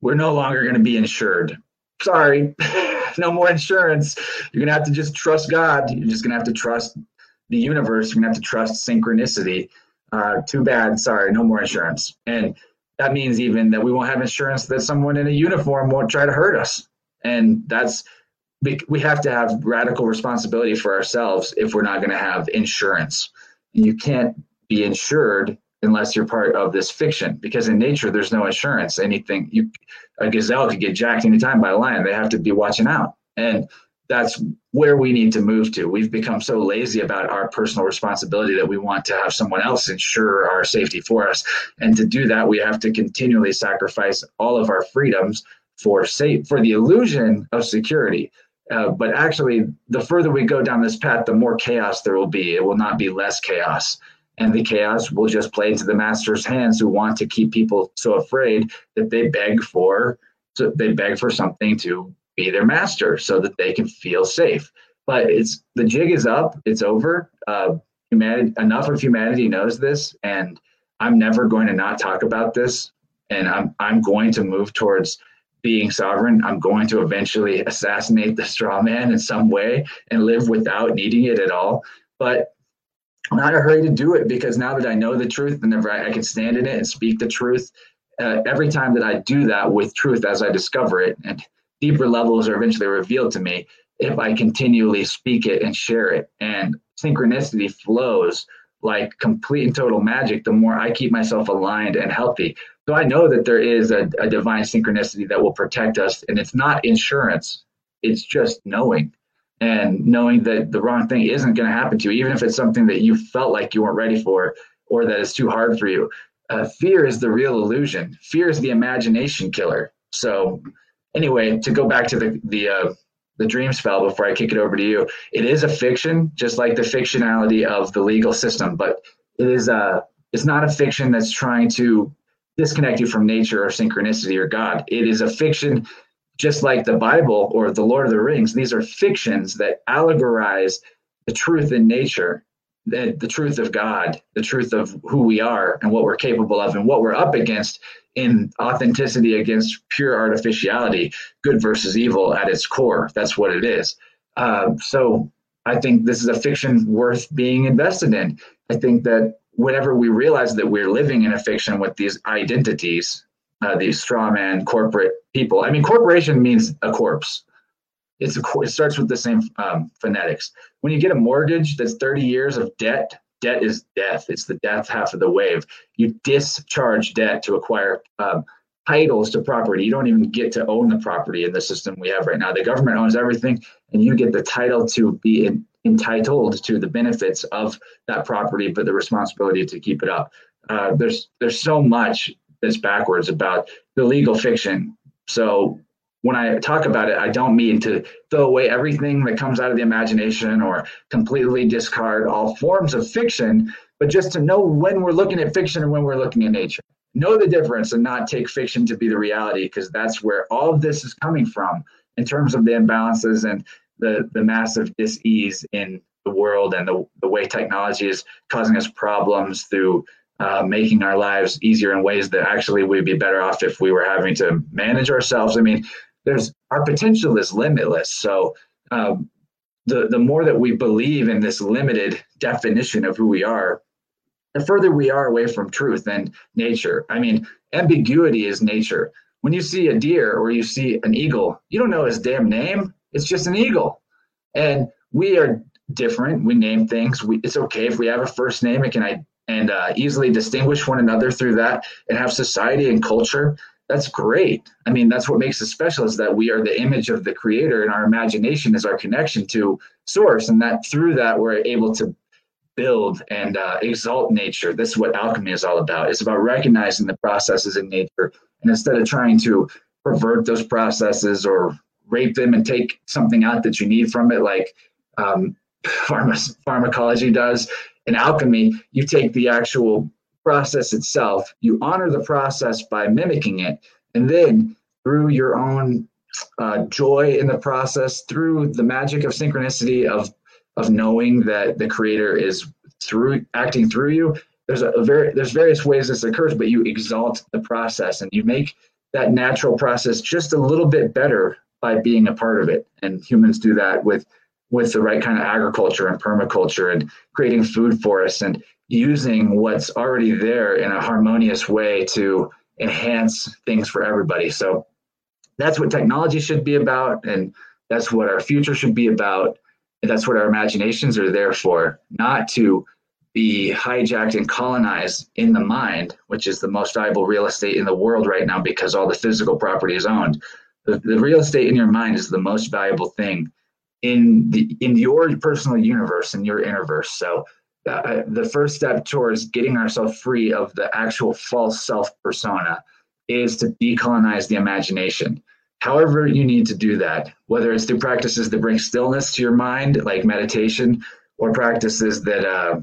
we're no longer going to be insured. Sorry, no more insurance. You're going to have to just trust God. You're just going to have to trust the universe. You're going to have to trust synchronicity. Uh, too bad. Sorry, no more insurance. And that means even that we won't have insurance that someone in a uniform won't try to hurt us. And that's we have to have radical responsibility for ourselves if we're not going to have insurance. You can't be insured unless you're part of this fiction because in nature there's no insurance anything you a gazelle could get jacked anytime by a lion. They have to be watching out. And that's where we need to move to. We've become so lazy about our personal responsibility that we want to have someone else ensure our safety for us. And to do that we have to continually sacrifice all of our freedoms for safe for the illusion of security. Uh, but actually the further we go down this path the more chaos there will be. It will not be less chaos and the chaos will just play into the master's hands who want to keep people so afraid that they beg for so they beg for something to be their master so that they can feel safe. But it's the jig is up. It's over. Uh, humanity enough of humanity knows this and i'm never going to not talk about this. And i'm i'm going to move towards being sovereign. I'm going to eventually assassinate the straw man in some way and live without needing it at all. But I'm not in a hurry to do it because now that I know the truth and I, I can stand in it and speak the truth, uh, every time that I do that with truth as I discover it, and deeper levels are eventually revealed to me if I continually speak it and share it. And synchronicity flows like complete and total magic the more I keep myself aligned and healthy. So I know that there is a, a divine synchronicity that will protect us, and it's not insurance, it's just knowing and knowing that the wrong thing isn't going to happen to you, even if it's something that you felt like you weren't ready for or that is too hard for you. Uh, fear is the real illusion. Fear is the imagination killer. So, anyway, to go back to the the uh, the dream spell before I kick it over to you, it is a fiction, just like the fictionality of the legal system, but it is a uh, it's not a fiction that's trying to disconnect you from nature or synchronicity or God. It is a fiction, just like the Bible or the Lord of the Rings. These are fictions that allegorize the truth in nature, the, the truth of God, the truth of who we are and what we're capable of and what we're up against in authenticity against pure artificiality, good versus evil at its core. That's what it is. Uh, so I think this is a fiction worth being invested in. I think that whenever we realize that we're living in a fiction with these identities, uh, these straw man corporate people. I mean, corporation means a corpse. It's a, it starts with the same um, phonetics. When you get a mortgage that's 30 years of debt, debt is death. It's the death half of the wave. You discharge debt to acquire um, titles to property. You don't even get to own the property in the system we have right now. The government owns everything, and you get the title to be in, entitled to the benefits of that property, but the responsibility to keep it up. Uh, there's there's so much that's backwards about the legal fiction. So when I talk about it, I don't mean to throw away everything that comes out of the imagination or completely discard all forms of fiction, but just to know when we're looking at fiction and when we're looking at nature. Know the difference and not take fiction to be the reality, because that's where all of this is coming from in terms of the imbalances and the, the massive dis-ease in the world and the, the way technology is causing us problems through uh, making our lives easier in ways that actually we'd be better off if we were having to manage ourselves. I mean, there's our potential is limitless. So um, the the more that we believe in this limited definition of who we are, the further we are away from truth and nature. I mean, ambiguity is nature. When you see a deer or you see an eagle, you don't know his damn name. It's just an eagle. And we are different. We name things. We, it's okay if we have a first name It can and uh, easily distinguish one another through that and have society and culture that's great. I mean, that's what makes us special is that we are the image of the creator and our imagination is our connection to source. And that through that, we're able to build and uh, exalt nature. This is what alchemy is all about. It's about recognizing the processes in nature. And instead of trying to pervert those processes or rape them and take something out that you need from it, like um, pharma- pharmacology does, in alchemy, you take the actual process itself. You honor the process by mimicking it. And then through your own uh, joy in the process, through the magic of synchronicity of of knowing that the creator is through acting through you, there's a, a very there's various ways this occurs, but you exalt the process and you make that natural process just a little bit better by being a part of it. And humans do that with with the right kind of agriculture and permaculture and creating food forests and using what's already there in a harmonious way to enhance things for everybody. So that's what technology should be about, and that's what our future should be about. And that's what our imaginations are there for, not to be hijacked and colonized in the mind, which is the most valuable real estate in the world right now because all the physical property is owned. The, the real estate in your mind is the most valuable thing in the in your personal universe in your universe. So uh, the first step towards getting ourselves free of the actual false self persona is to decolonize the imagination. However, you need to do that, whether it's through practices that bring stillness to your mind, like meditation, or practices that uh,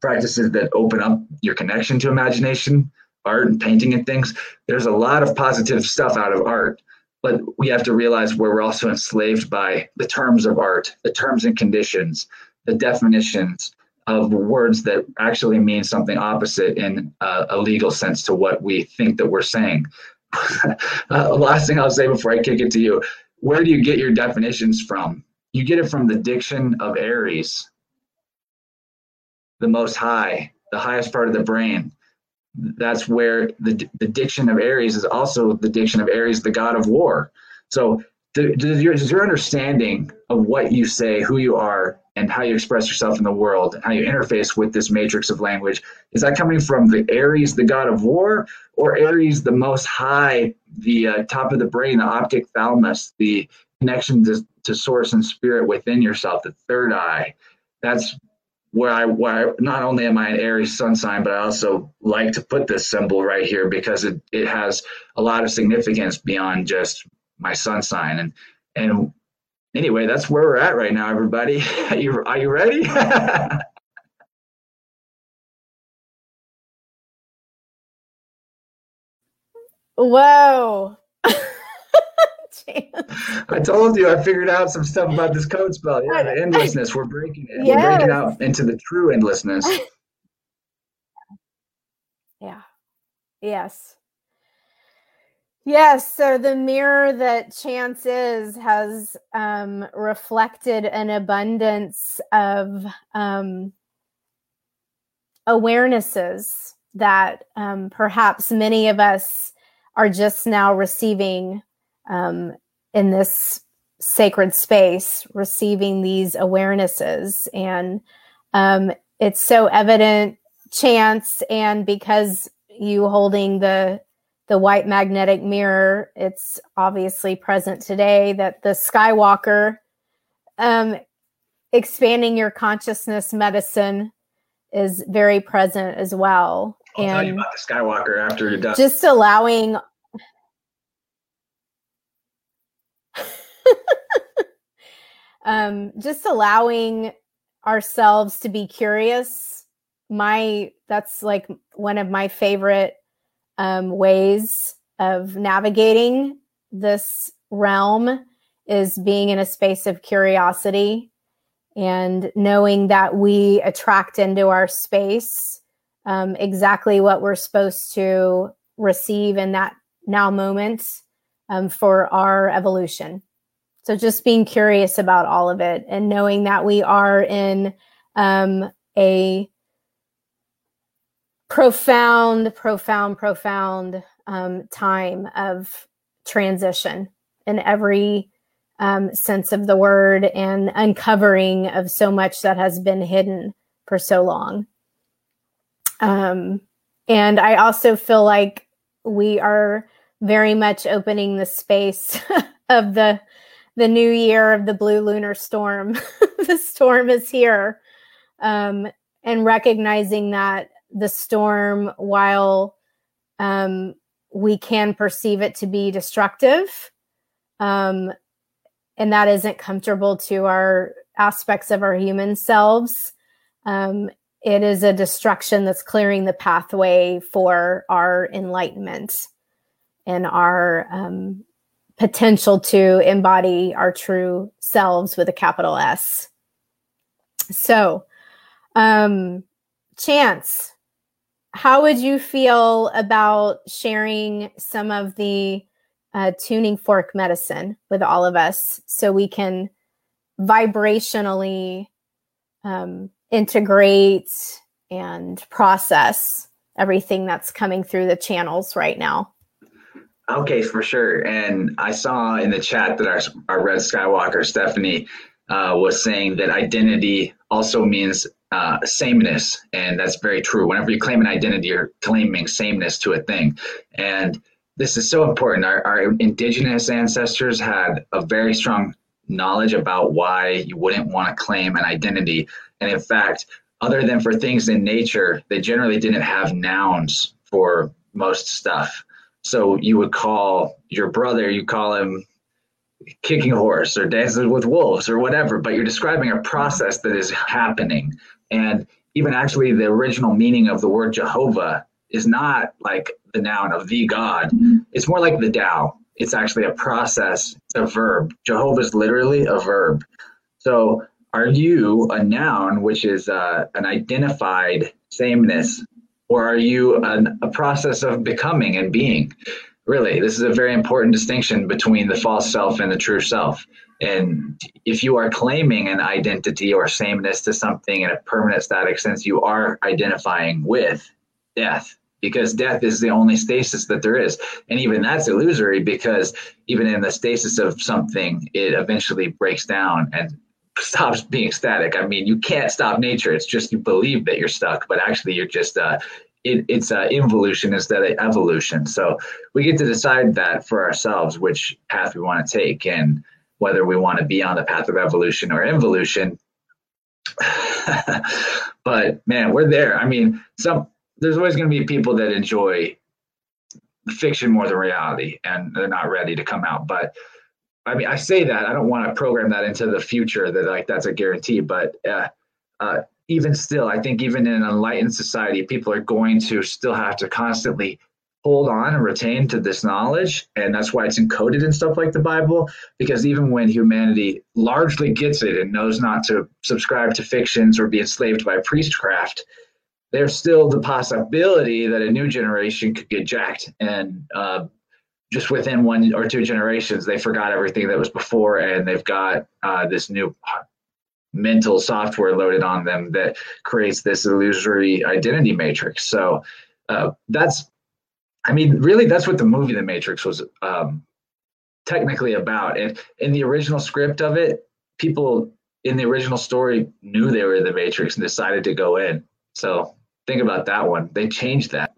practices that open up your connection to imagination, art and painting and things. There's a lot of positive stuff out of art, but we have to realize where we're also enslaved by the terms of art, the terms and conditions, the definitions, of words that actually mean something opposite in a legal sense to what we think that we're saying. uh, last thing I'll say before I kick it to you where do you get your definitions from? You get it from the diction of Aries, the most high, the highest part of the brain. That's where the, the diction of Aries is also the diction of Aries, the god of war. So, does your, does your understanding of what you say, who you are, and how you express yourself in the world and how you interface with this matrix of language is that coming from the aries the god of war or aries the most high the uh, top of the brain the optic thalamus the connection to, to source and spirit within yourself the third eye that's where I, where I, not only am I an Aries sun sign, but I also like to put this symbol right here because it, it has a lot of significance beyond just my sun sign. And and anyway, that's where we're at right now, everybody. Are you, are you ready? Whoa. I told you I figured out some stuff about this code spell. Yeah, the endlessness. We're breaking it. Yes. We're breaking out into the true endlessness. yeah. Yes. Yes, so the mirror that chance is has um, reflected an abundance of um, awarenesses that um, perhaps many of us are just now receiving um, in this sacred space, receiving these awarenesses. And um, it's so evident, chance, and because you holding the the white magnetic mirror, it's obviously present today that the Skywalker um, expanding your consciousness medicine is very present as well. I'll and tell you about the Skywalker after you're done. Just allowing um, just allowing ourselves to be curious. My that's like one of my favorite um, ways of navigating this realm is being in a space of curiosity and knowing that we attract into our space um, exactly what we're supposed to receive in that now moment um, for our evolution. So just being curious about all of it and knowing that we are in um, a profound, profound, profound um, time of transition in every um, sense of the word and uncovering of so much that has been hidden for so long. Um, and I also feel like we are very much opening the space of the the new year of the blue lunar storm. the storm is here. Um, and recognizing that the storm, while um, we can perceive it to be destructive, um, and that isn't comfortable to our aspects of our human selves, um, it is a destruction that's clearing the pathway for our enlightenment and our um, potential to embody our true selves with a capital S. So, um, Chance, how would you feel about sharing some of the uh, tuning fork medicine with all of us so we can vibrationally um, integrate and process everything that's coming through the channels right now? Okay, for sure. And I saw in the chat that our, our Red Skywalker, Stephanie, uh, was saying that identity also means uh, sameness. And that's very true. Whenever you claim an identity, you're claiming sameness to a thing. And this is so important. Our, our indigenous ancestors had a very strong knowledge about why you wouldn't want to claim an identity. And in fact, other than for things in nature, they generally didn't have nouns for most stuff. So you would call your brother, you call him kicking a horse or dancing with wolves or whatever, but you're describing a process that is happening. And even actually, the original meaning of the word Jehovah is not like the noun of the God, it's more like the Tao. It's actually a process, it's a verb. Jehovah is literally a verb. So, are you a noun, which is uh, an identified sameness or are you an, a process of becoming and being? Really, this is a very important distinction between the false self and the true self. And if you are claiming an identity or sameness to something in a permanent static sense, you are identifying with death because death is the only stasis that there is. And even that's illusory because even in the stasis of something, it eventually breaks down and stops being static. I mean, you can't stop nature. It's just you believe that you're stuck, but actually you're just uh, it, it's uh, involution instead of evolution. So we get to decide that for ourselves, which path we want to take, and whether we want to be on the path of evolution or involution. but man, we're there. I mean, some there's always going to be people that enjoy fiction more than reality, and they're not ready to come out. But I mean, I say that I don't want to program that into the future that like that's a guarantee, but uh, uh, even still, I think even in an enlightened society, people are going to still have to constantly hold on and retain to this knowledge and that's why it's encoded in stuff like the bible because even when humanity largely gets it and knows not to subscribe to fictions or be enslaved by priestcraft there's still the possibility that a new generation could get jacked and uh, just within one or two generations they forgot everything that was before and they've got uh, this new mental software loaded on them that creates this illusory identity matrix so uh, that's I mean, really, that's what the movie The Matrix was um, technically about. And in the original script of it, people in the original story knew they were in the Matrix and decided to go in. So think about that one. They changed that.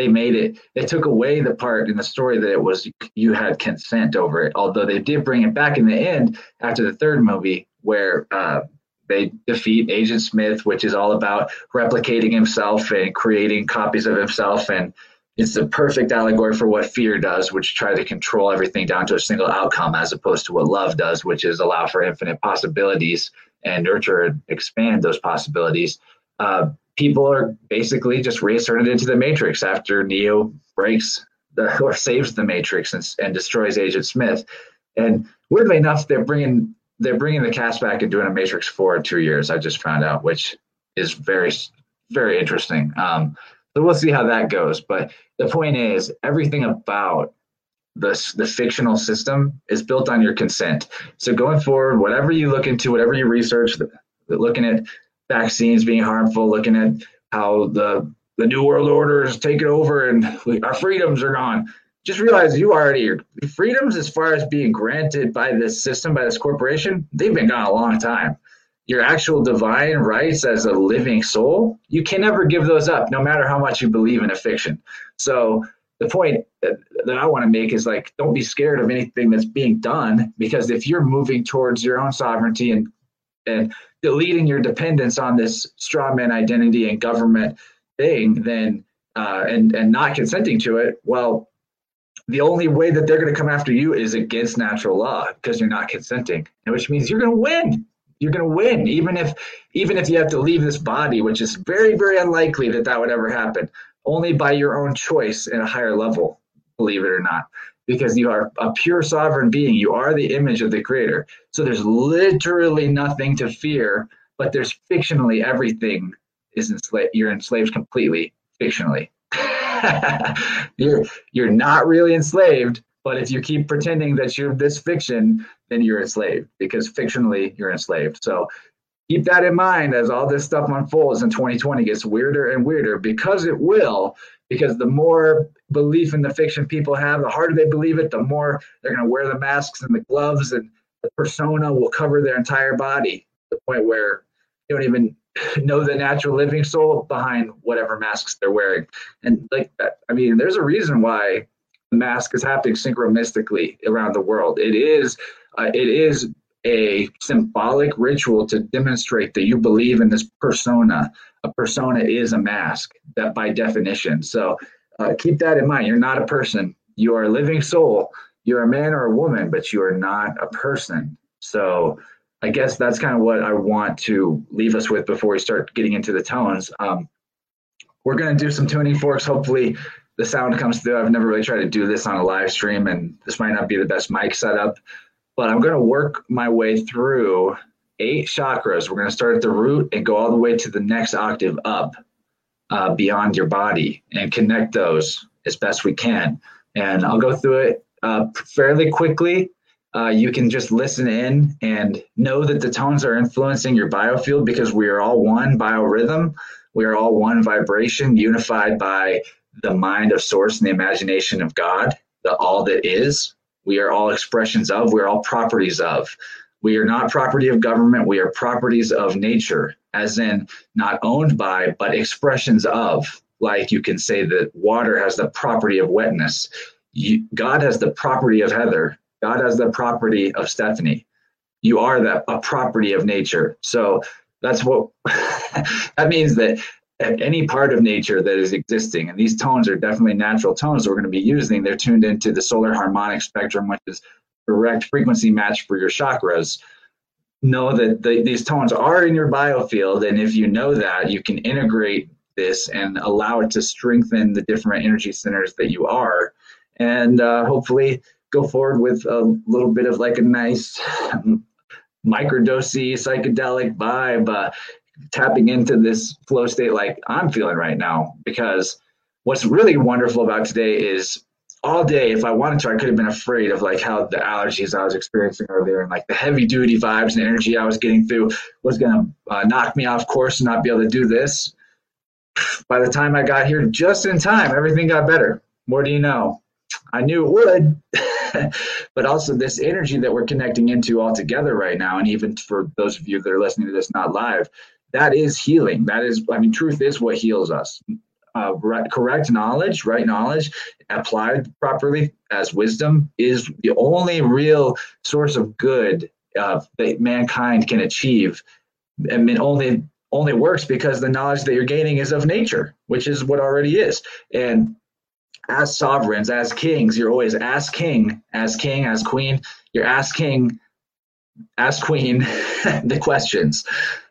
They made it. They took away the part in the story that it was you had consent over it. Although they did bring it back in the end after the third movie, where uh, they defeat Agent Smith, which is all about replicating himself and creating copies of himself and it's the perfect allegory for what fear does, which tries to control everything down to a single outcome, as opposed to what love does, which is allow for infinite possibilities and nurture and expand those possibilities. Uh, people are basically just reinserted into the matrix after Neo breaks the, or saves the matrix and, and destroys Agent Smith. And weirdly enough, they're bringing they're bringing the cast back and doing a Matrix Four in two years. I just found out, which is very very interesting. Um, so we'll see how that goes. But the point is, everything about the, the fictional system is built on your consent. So going forward, whatever you look into, whatever you research, looking at vaccines being harmful, looking at how the the new world order is taking over and we, our freedoms are gone. Just realize you already your freedoms as far as being granted by this system, by this corporation, they've been gone a long time your actual divine rights as a living soul, you can never give those up, no matter how much you believe in a fiction. So the point that, that I want to make is like, don't be scared of anything that's being done, because if you're moving towards your own sovereignty and and deleting your dependence on this strawman identity and government thing, then uh, and and not consenting to it, well, the only way that they're going to come after you is against natural law because you're not consenting, which means you're going to win. You're going to win even if even if you have to leave this body which is very very unlikely that that would ever happen only by your own choice at a higher level believe it or not because you are a pure sovereign being you are the image of the creator so there's literally nothing to fear but there's fictionally everything is enslaved you're enslaved completely fictionally you're you're not really enslaved but if you keep pretending that you're this fiction, then you're enslaved because fictionally you're enslaved. So keep that in mind as all this stuff unfolds in 2020 gets weirder and weirder because it will. Because the more belief in the fiction people have, the harder they believe it, the more they're going to wear the masks and the gloves, and the persona will cover their entire body. to The point where you don't even know the natural living soul behind whatever masks they're wearing. And like I mean, there's a reason why mask is happening synchronistically around the world. It is uh, it is a symbolic ritual to demonstrate that you believe in this persona. A persona is a mask that by definition. So uh, keep that in mind. You're not a person. You are a living soul. You're a man or a woman, but you are not a person. So I guess that's kind of what I want to leave us with before we start getting into the tones. Um, we're going to do some tuning forks, hopefully the sound comes through. I've never really tried to do this on a live stream, and this might not be the best mic setup, but I'm going to work my way through eight chakras. We're going to start at the root and go all the way to the next octave up uh, beyond your body and connect those as best we can. And I'll go through it uh, fairly quickly. Uh, you can just listen in and know that the tones are influencing your biofield because we are all one biorhythm. We are all one vibration unified by the mind of source and the imagination of God, the all that is. We are all expressions of, we're all properties of. We are not property of government, we are properties of nature, as in not owned by, but expressions of. Like you can say that water has the property of wetness. You, God has the property of Heather. God has the property of Stephanie. You are that a property of nature. So that's what that means that any part of nature that is existing. And these tones are definitely natural tones that we're going to be using. They're tuned into the solar harmonic spectrum, which is direct frequency match for your chakras. Know that the, these tones are in your biofield. And if you know that, you can integrate this and allow it to strengthen the different energy centers that you are. And uh, hopefully go forward with a little bit of like a nice microdosy psychedelic vibe, uh, tapping into this flow state like I'm feeling right now. Because what's really wonderful about today is all day, if I wanted to, I could have been afraid of like how the allergies I was experiencing earlier and like the heavy duty vibes and energy I was getting through was going to uh, knock me off course and not be able to do this. By the time I got here, just in time, everything got better. More do you know? I knew it would, but also this energy that we're connecting into all together right now, and even for those of you that are listening to this not live, that is healing. That is, I mean, truth is what heals us uh, right, correct knowledge, right knowledge, applied properly as wisdom is the only real source of good uh, that mankind can achieve. I mean, only only works because the knowledge that you're gaining is of nature, which is what already is. And as sovereigns, as kings, you're always as king, as king, as queen. You're asking, as queen, the questions.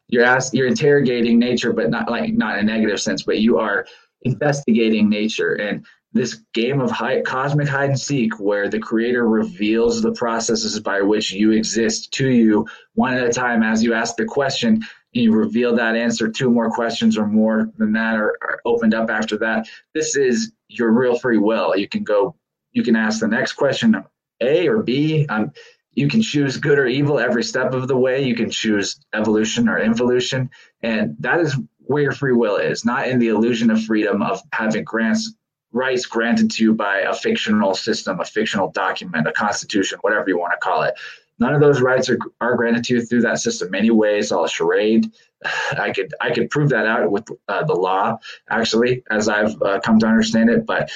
You're ask, you're interrogating nature, but not like not in a negative sense, but you are investigating nature. And this game of high, cosmic hide and seek where the creator reveals the processes by which you exist to you one at a time as you ask the question and you reveal that answer two more questions or more than that are, are opened up after that this is your real free will. You can go you can ask the next question a or b. Um, you can choose good or evil every step of the way you can choose evolution or involution and that is where your free will is, not in the illusion of freedom of having grants rights granted to you by a fictional system, a fictional document, a constitution, whatever you want to call it. None of those rights are, are granted to you through that system. Many ways, all a charade. I could I could prove that out with uh, the law, actually, as I've uh, come to understand it. But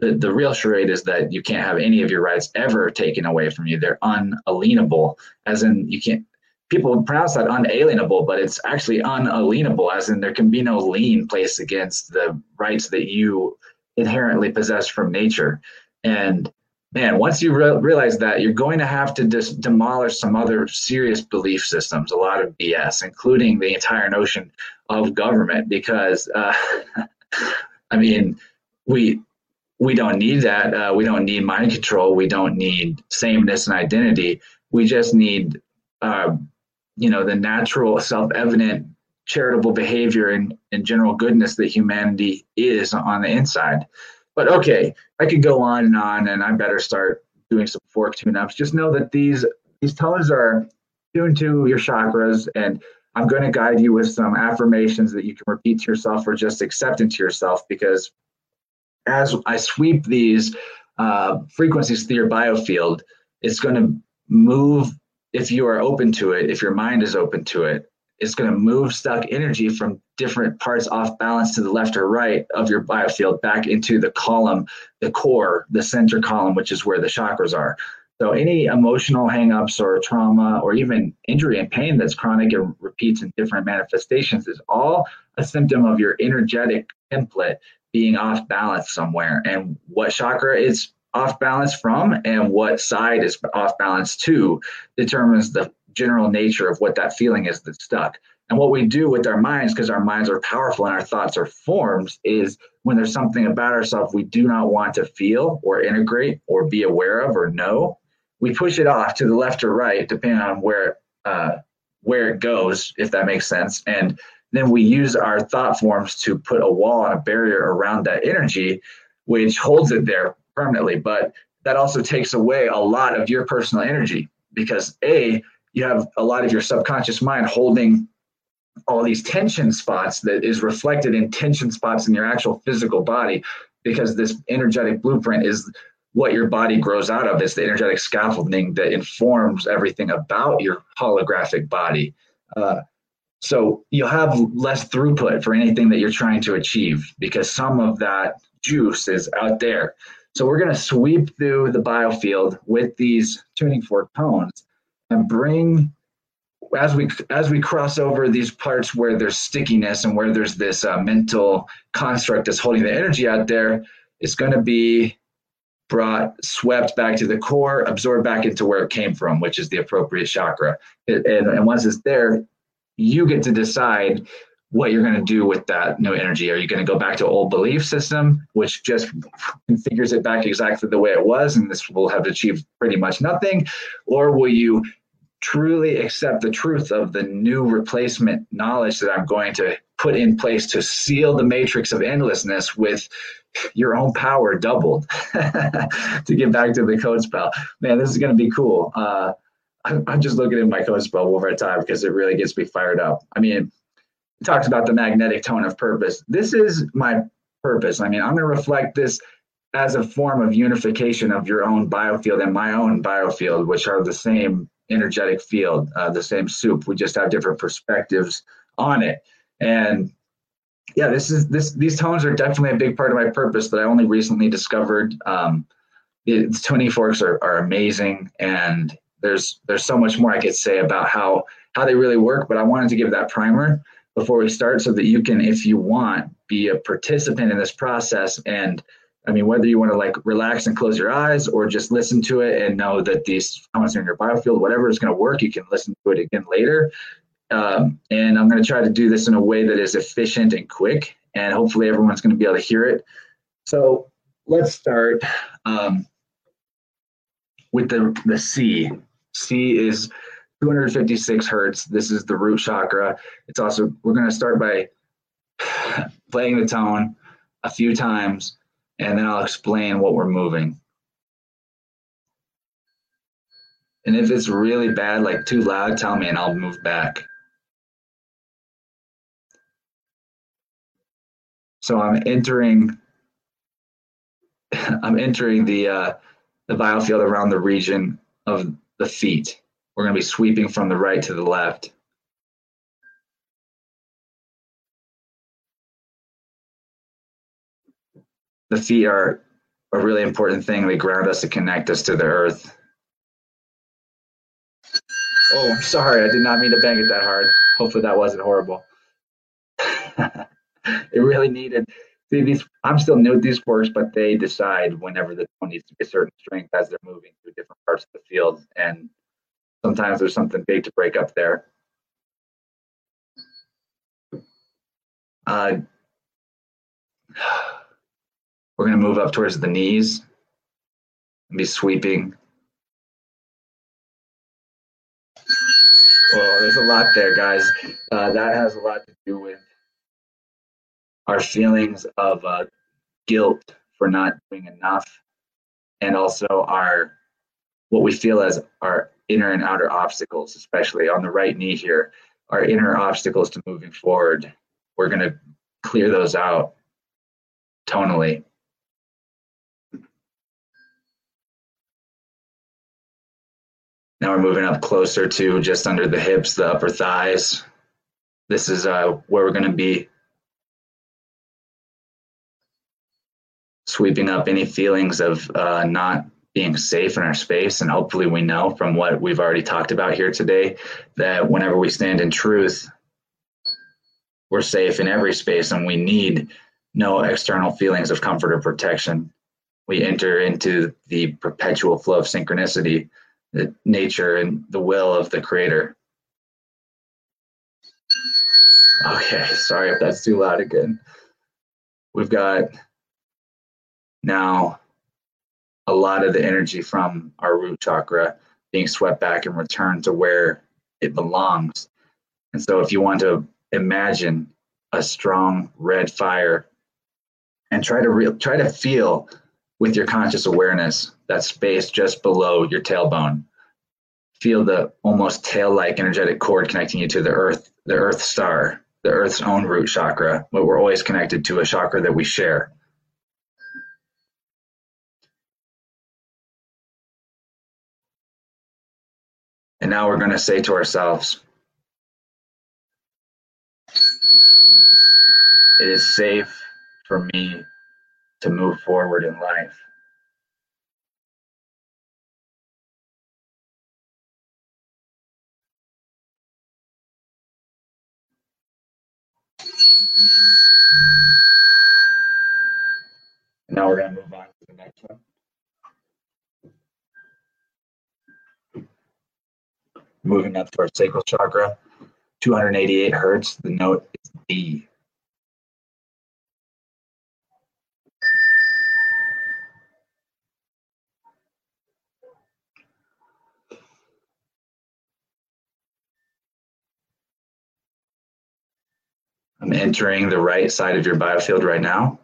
the, the real charade is that you can't have any of your rights ever taken away from you. They're unalienable, as in you can't people pronounce that unalienable, but it's actually unalienable, as in there can be no lien placed against the rights that you inherently possess from nature. And man, once you re- realize that, you're going to have to dis- demolish some other serious belief systems, a lot of BS, including the entire notion of government, because uh, I mean, we we don't need that. Uh, we don't need mind control. We don't need sameness and identity. We just need uh, you know the natural self-evident charitable behavior and, and general goodness that humanity is on the inside but okay i could go on and on and i better start doing some fork tune-ups just know that these these tones are tuned to your chakras and i'm going to guide you with some affirmations that you can repeat to yourself or just accept into yourself because as i sweep these uh, frequencies through your biofield it's going to move if you are open to it, if your mind is open to it, it's going to move stuck energy from different parts off balance to the left or right of your biofield back into the column, the core, the center column, which is where the chakras are. So any emotional hangups or trauma or even injury and pain that's chronic and repeats in different manifestations is all a symptom of your energetic template being off balance somewhere. And what chakra is off balance from and what side is off balance to determines the general nature of what that feeling is that's stuck. And what we do with our minds, because our minds are powerful and our thoughts are forms, is when there's something about ourselves we do not want to feel or integrate or be aware of or know, we push it off to the left or right, depending on where uh, where it goes, if that makes sense. And then we use our thought forms to put a wall and a barrier around that energy, which holds it there permanently, but that also takes away a lot of your personal energy because A, you have a lot of your subconscious mind holding all these tension spots that is reflected in tension spots in your actual physical body because this energetic blueprint is what your body grows out of. It's the energetic scaffolding that informs everything about your holographic body. Uh, so you'll have less throughput for anything that you're trying to achieve because some of that juice is out there so we're going to sweep through the biofield with these tuning fork tones and bring as we as we cross over these parts where there's stickiness and where there's this uh, mental construct that's holding the energy out there, it's going to be brought swept back to the core, absorbed back into where it came from, which is the appropriate chakra. and, and once it's there, you get to decide what you're going to do with that new energy. Are you going to go back to old belief system, which just configures it back exactly the way it was, and this will have achieved pretty much nothing? Or will you truly accept the truth of the new replacement knowledge that I'm going to put in place to seal the matrix of endlessness with your own power doubled to get back to the code spell. Man, this is going to be cool. Uh, I'm, just looking at my spell one more time because it really gets me fired up. I mean, it talks about the magnetic tone of purpose. This is my purpose. I mean, I'm going to reflect this as a form of unification of your own biofield and my own biofield, which are the same energetic field, uh, the same soup. We just have different perspectives on it. And yeah, this is this these tones are definitely a big part of my purpose that I only recently discovered. Um, it, tuning forks are, are amazing, and there's there's so much more I could say about how how they really work. But I wanted to give that primer before we start, so that you can, if you want, be a participant in this process and I mean, whether you want to like relax and close your eyes or just listen to it and know that these comments in your biofield, whatever is going to work, you can listen to it again later. Um, and I'm going to try to do this in a way that is efficient and quick, and hopefully everyone's going to be able to hear it. So let's start um, with the, the C. C is 256 hertz. This is the root chakra. It's also, we're going to start by playing the tone a few times and then I'll explain what we're moving. And if it's really bad, like too loud, tell me and I'll move back. So I'm entering, I'm entering the, uh, the biofield around the region of the feet. We're going to be sweeping from the right to the left. the feet are a really important thing. They ground us and connect us to the earth. Oh, I'm sorry. I did not mean to bang it that hard. Hopefully that wasn't horrible. it really needed. See, these I'm still new at these forks, but they decide whenever the tone needs to be a certain strength as they're moving through different parts of the field. And sometimes there's something big to break up there. Uh, we're going to move up towards the knees and be sweeping. Oh, there's a lot there, guys. Uh, that has a lot to do with our feelings of uh, guilt for not doing enough, and also our what we feel as our inner and outer obstacles, especially on the right knee here, our inner obstacles to moving forward. We're going to clear those out tonally. Now we're moving up closer to just under the hips, the upper thighs. This is uh, where we're going to be sweeping up any feelings of uh, not being safe in our space. And hopefully, we know from what we've already talked about here today that whenever we stand in truth, we're safe in every space and we need no external feelings of comfort or protection. We enter into the perpetual flow of synchronicity the nature and the will of the creator. Okay, sorry if that's too loud again. We've got now a lot of the energy from our root chakra being swept back and returned to where it belongs. And so if you want to imagine a strong red fire and try to re- try to feel with your conscious awareness that space just below your tailbone. Feel the almost tail-like energetic cord connecting you to the earth, the earth star, the earth's own root chakra, but we're always connected to a chakra that we share. And now we're going to say to ourselves, it is safe for me to move forward in life. Now we're going to move on to the next one. Moving up to our sacral chakra. 288 hertz. The note is D. I'm entering the right side of your biofield right now.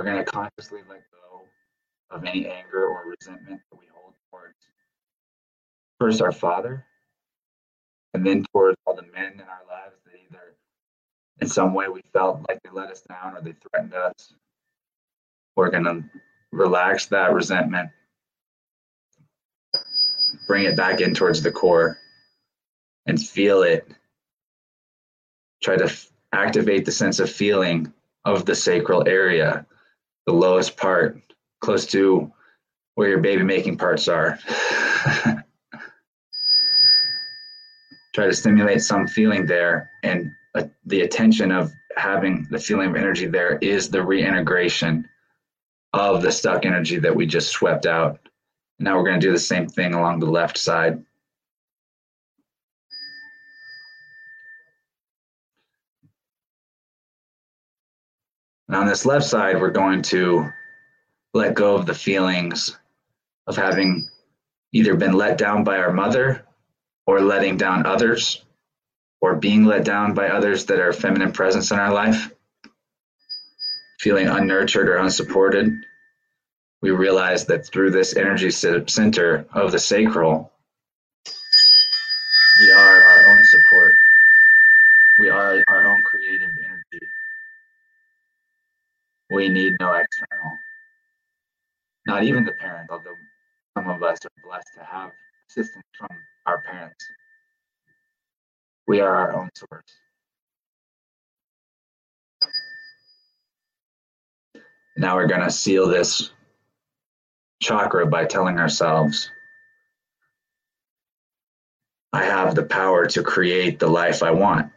We're going to consciously let go of any anger or resentment that we hold towards first our father and then towards all the men in our lives that either in some way we felt like they let us down or they threatened us. We're going to relax that resentment, bring it back in towards the core, and feel it. Try to f- activate the sense of feeling of the sacral area, the lowest part, close to where your baby making parts are. Try to stimulate some feeling there and uh, the attention of having the feeling of energy there is the reintegration of the stuck energy that we just swept out. Now we're going to do the same thing along the left side. And on this left side, we're going to let go of the feelings of having either been let down by our mother or letting down others or being let down by others that are feminine presence in our life, feeling unnurtured or unsupported, we realize that through this energy center of the sacral, we are our own support. We are our own creative energy. We need no external. Not even the parents, although some of us are blessed to have assistance from our parents. We are our own source. Now we're going to seal this chakra by telling ourselves, I have the power to create the life I want.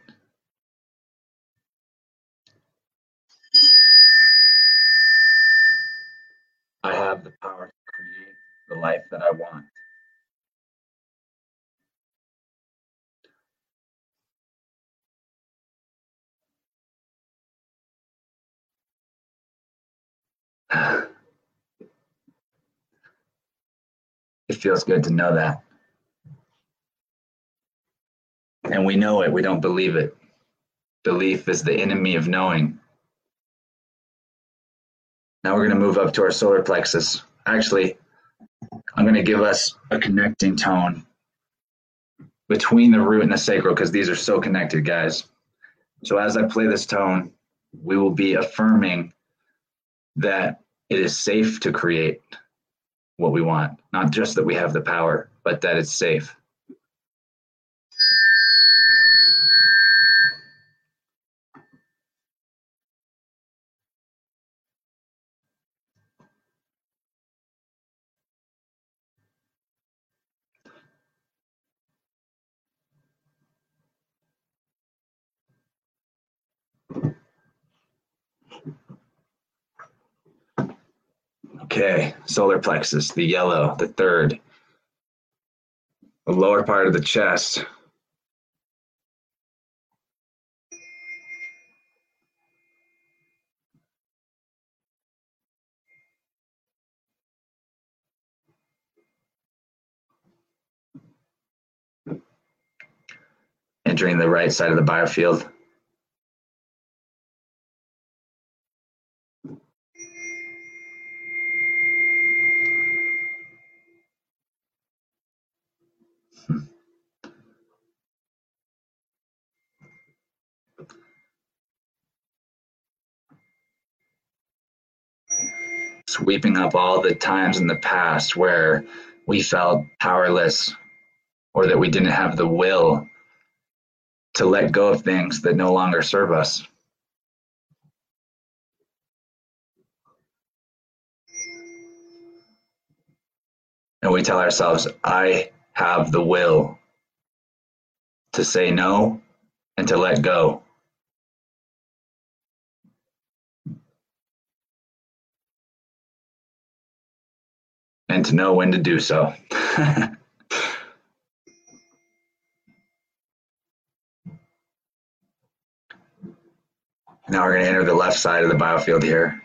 I have the power to create the life that I want. It feels good to know that. And we know it, we don't believe it. Belief is the enemy of knowing. Now we're going to move up to our solar plexus. Actually, I'm going to give us a connecting tone between the root and the sacral because these are so connected, guys. So as I play this tone, we will be affirming that it is safe to create what we want. Not just that we have the power, but that it's safe. Okay, solar plexus, the yellow, the third, the lower part of the chest. Entering the right side of the biofield. Sweeping up all the times in the past where we felt powerless or that we didn't have the will to let go of things that no longer serve us. And we tell ourselves, I have the will to say no and to let go and to know when to do so. now we're going to enter the left side of the biofield here.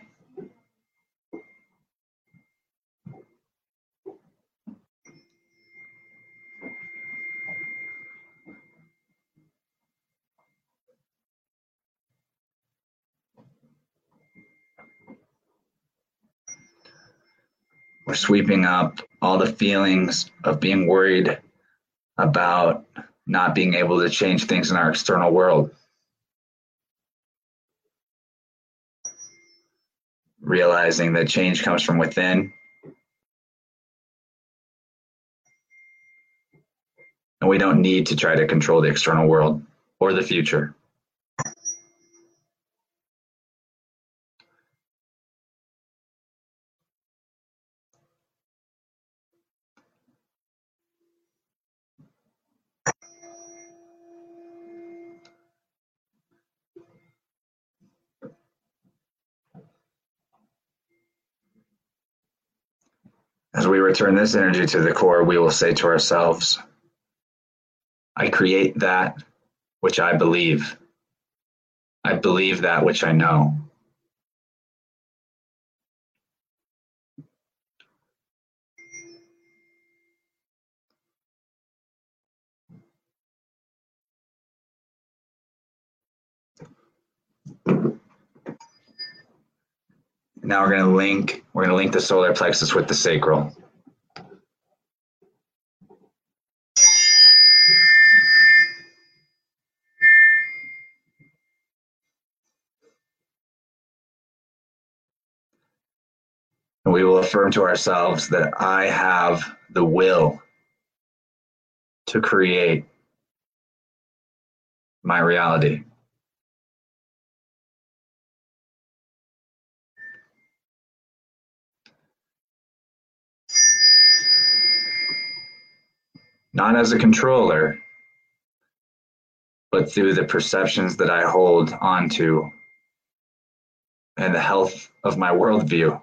We're sweeping up all the feelings of being worried about not being able to change things in our external world. Realizing that change comes from within. And we don't need to try to control the external world or the future. As we return this energy to the core, we will say to ourselves, I create that which I believe. I believe that which I know. Now we're going to link, we're going to link the solar plexus with the sacral. And we will affirm to ourselves that I have the will to create my reality. not as a controller, but through the perceptions that I hold onto and the health of my worldview.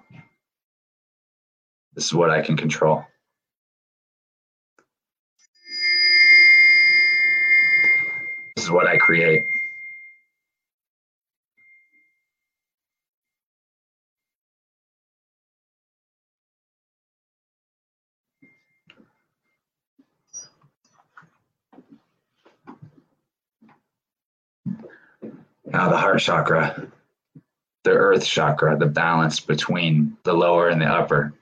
This is what I can control. This is what I create. Now the heart chakra, the earth chakra, the balance between the lower and the upper.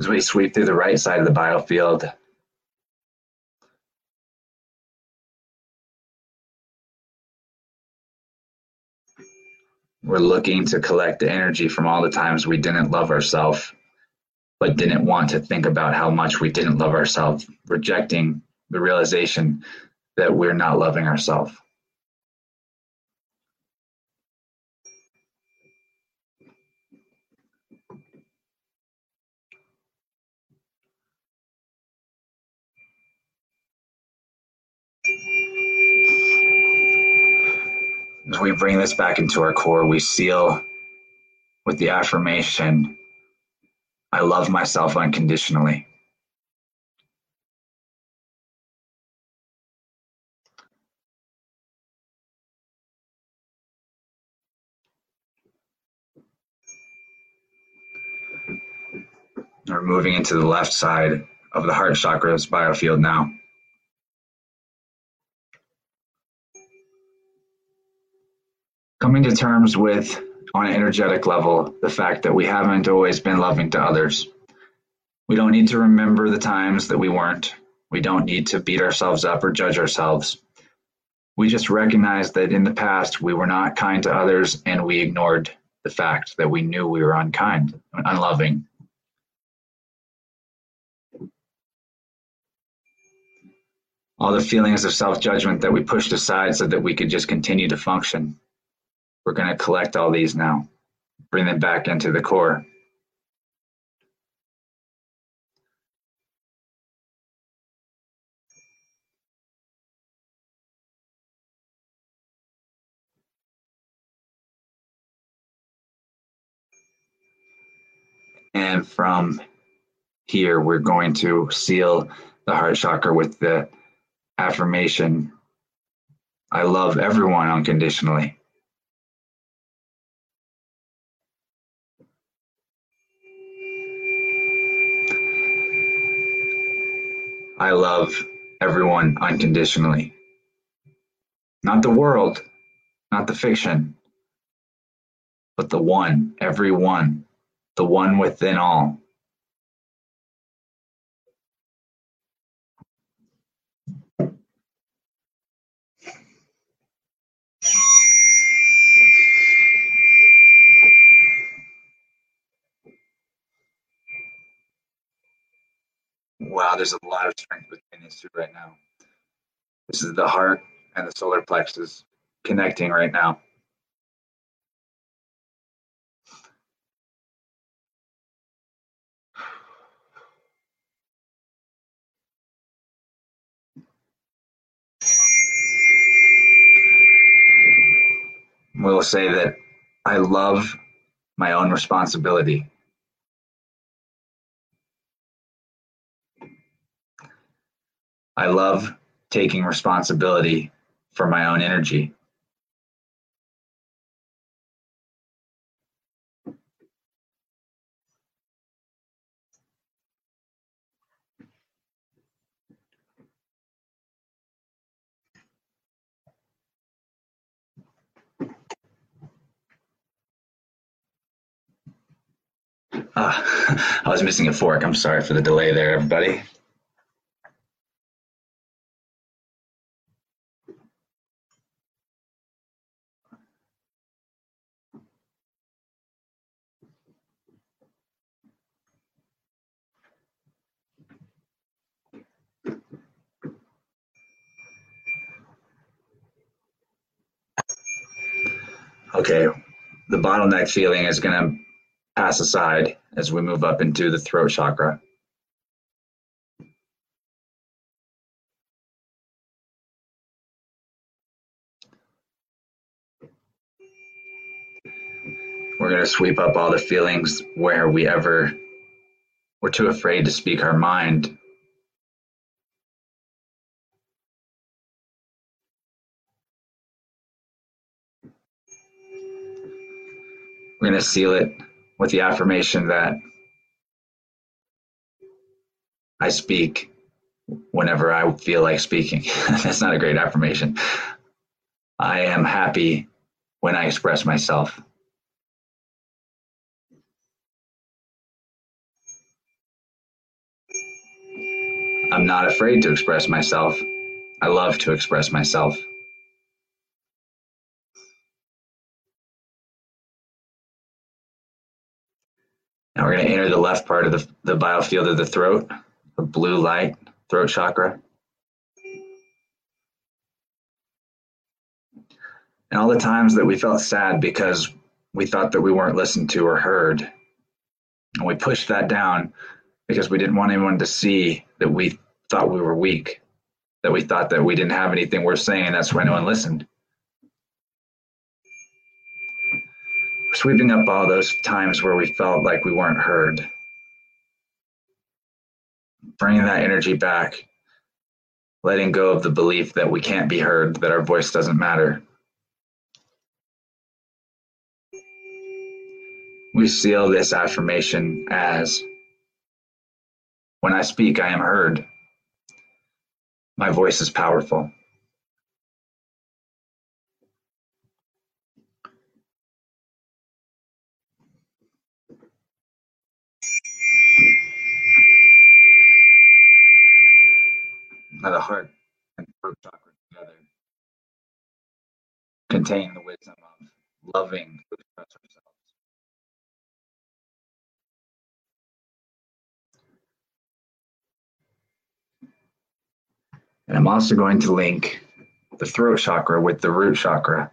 As we sweep through the right side of the biofield, we're looking to collect the energy from all the times we didn't love ourselves, but didn't want to think about how much we didn't love ourselves, rejecting the realization that we're not loving ourselves. As we bring this back into our core, we seal with the affirmation I love myself unconditionally. We're moving into the left side of the heart chakra's biofield now. Coming to terms with on an energetic level the fact that we haven't always been loving to others. We don't need to remember the times that we weren't. We don't need to beat ourselves up or judge ourselves. We just recognize that in the past we were not kind to others and we ignored the fact that we knew we were unkind and unloving. All the feelings of self judgment that we pushed aside so that we could just continue to function we're going to collect all these now. Bring them back into the core. And from here, we're going to seal the heart chakra with the affirmation I love everyone unconditionally. I love everyone unconditionally. Not the world, not the fiction, but the one, every one, the one within all. Wow, there's a lot of strength between these two right now. This is the heart and the solar plexus connecting right now. We'll say that I love my own responsibility. I love taking responsibility for my own energy. Uh, I was missing a fork. I'm sorry for the delay there, everybody. Okay, the bottleneck feeling is going to pass aside as we move up into the throat chakra. We're going to sweep up all the feelings where we ever were too afraid to speak our mind to seal it with the affirmation that I speak whenever I feel like speaking. That's not a great affirmation. I am happy when I express myself. I'm not afraid to express myself. I love to express myself. We're going to enter the left part of the, the biofield of the throat, the blue light throat chakra. And all the times that we felt sad because we thought that we weren't listened to or heard, and we pushed that down because we didn't want anyone to see that we thought we were weak, that we thought that we didn't have anything worth saying, and that's why no one listened. Sweeping up all those times where we felt like we weren't heard. Bringing that energy back, letting go of the belief that we can't be heard, that our voice doesn't matter. We seal this affirmation as When I speak, I am heard. My voice is powerful. Heart and throat chakra together contain the wisdom of loving to express ourselves. And I'm also going to link the throat chakra with the root chakra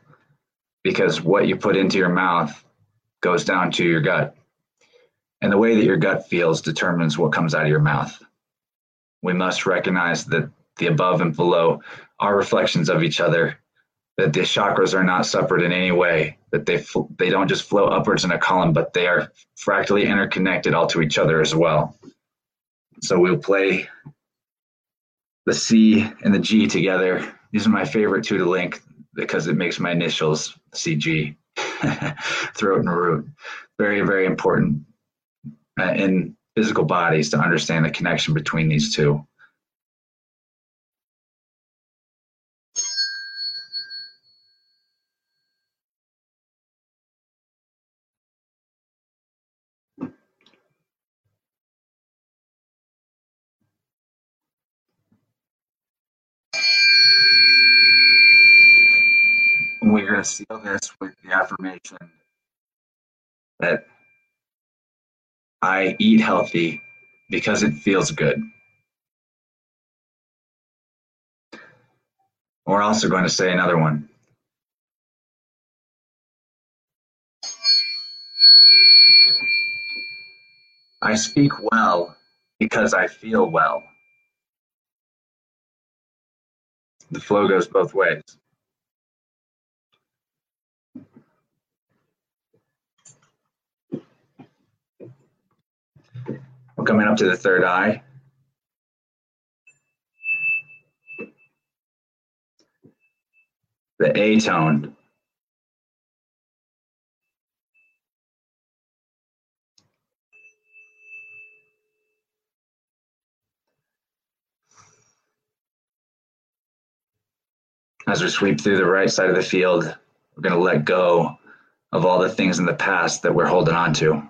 because what you put into your mouth goes down to your gut. And the way that your gut feels determines what comes out of your mouth. We must recognize that the above and below are reflections of each other, that the chakras are not separate in any way, that they, they don't just flow upwards in a column, but they are fractally interconnected all to each other as well. So we'll play the C and the G together. These are my favorite two to link because it makes my initials CG, throat and root. Very, very important uh, in physical bodies to understand the connection between these two. We're going to seal this with the affirmation that I eat healthy because it feels good. We're also going to say another one. I speak well because I feel well. The flow goes both ways. We're coming up to the third eye. The A tone. As we sweep through the right side of the field, we're going to let go of all the things in the past that we're holding on to.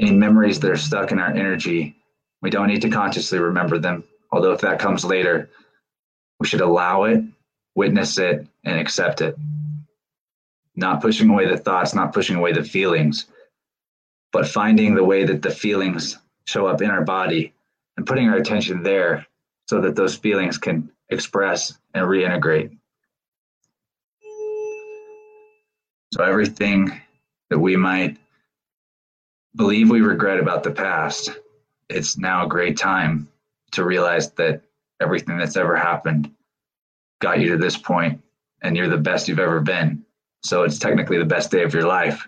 any memories that are stuck in our energy, we don't need to consciously remember them. Although, if that comes later, we should allow it, witness it, and accept it. Not pushing away the thoughts, not pushing away the feelings, but finding the way that the feelings show up in our body and putting our attention there so that those feelings can express and reintegrate. So, everything that we might believe we regret about the past, it's now a great time to realize that everything that's ever happened got you to this point and you're the best you've ever been. So it's technically the best day of your life.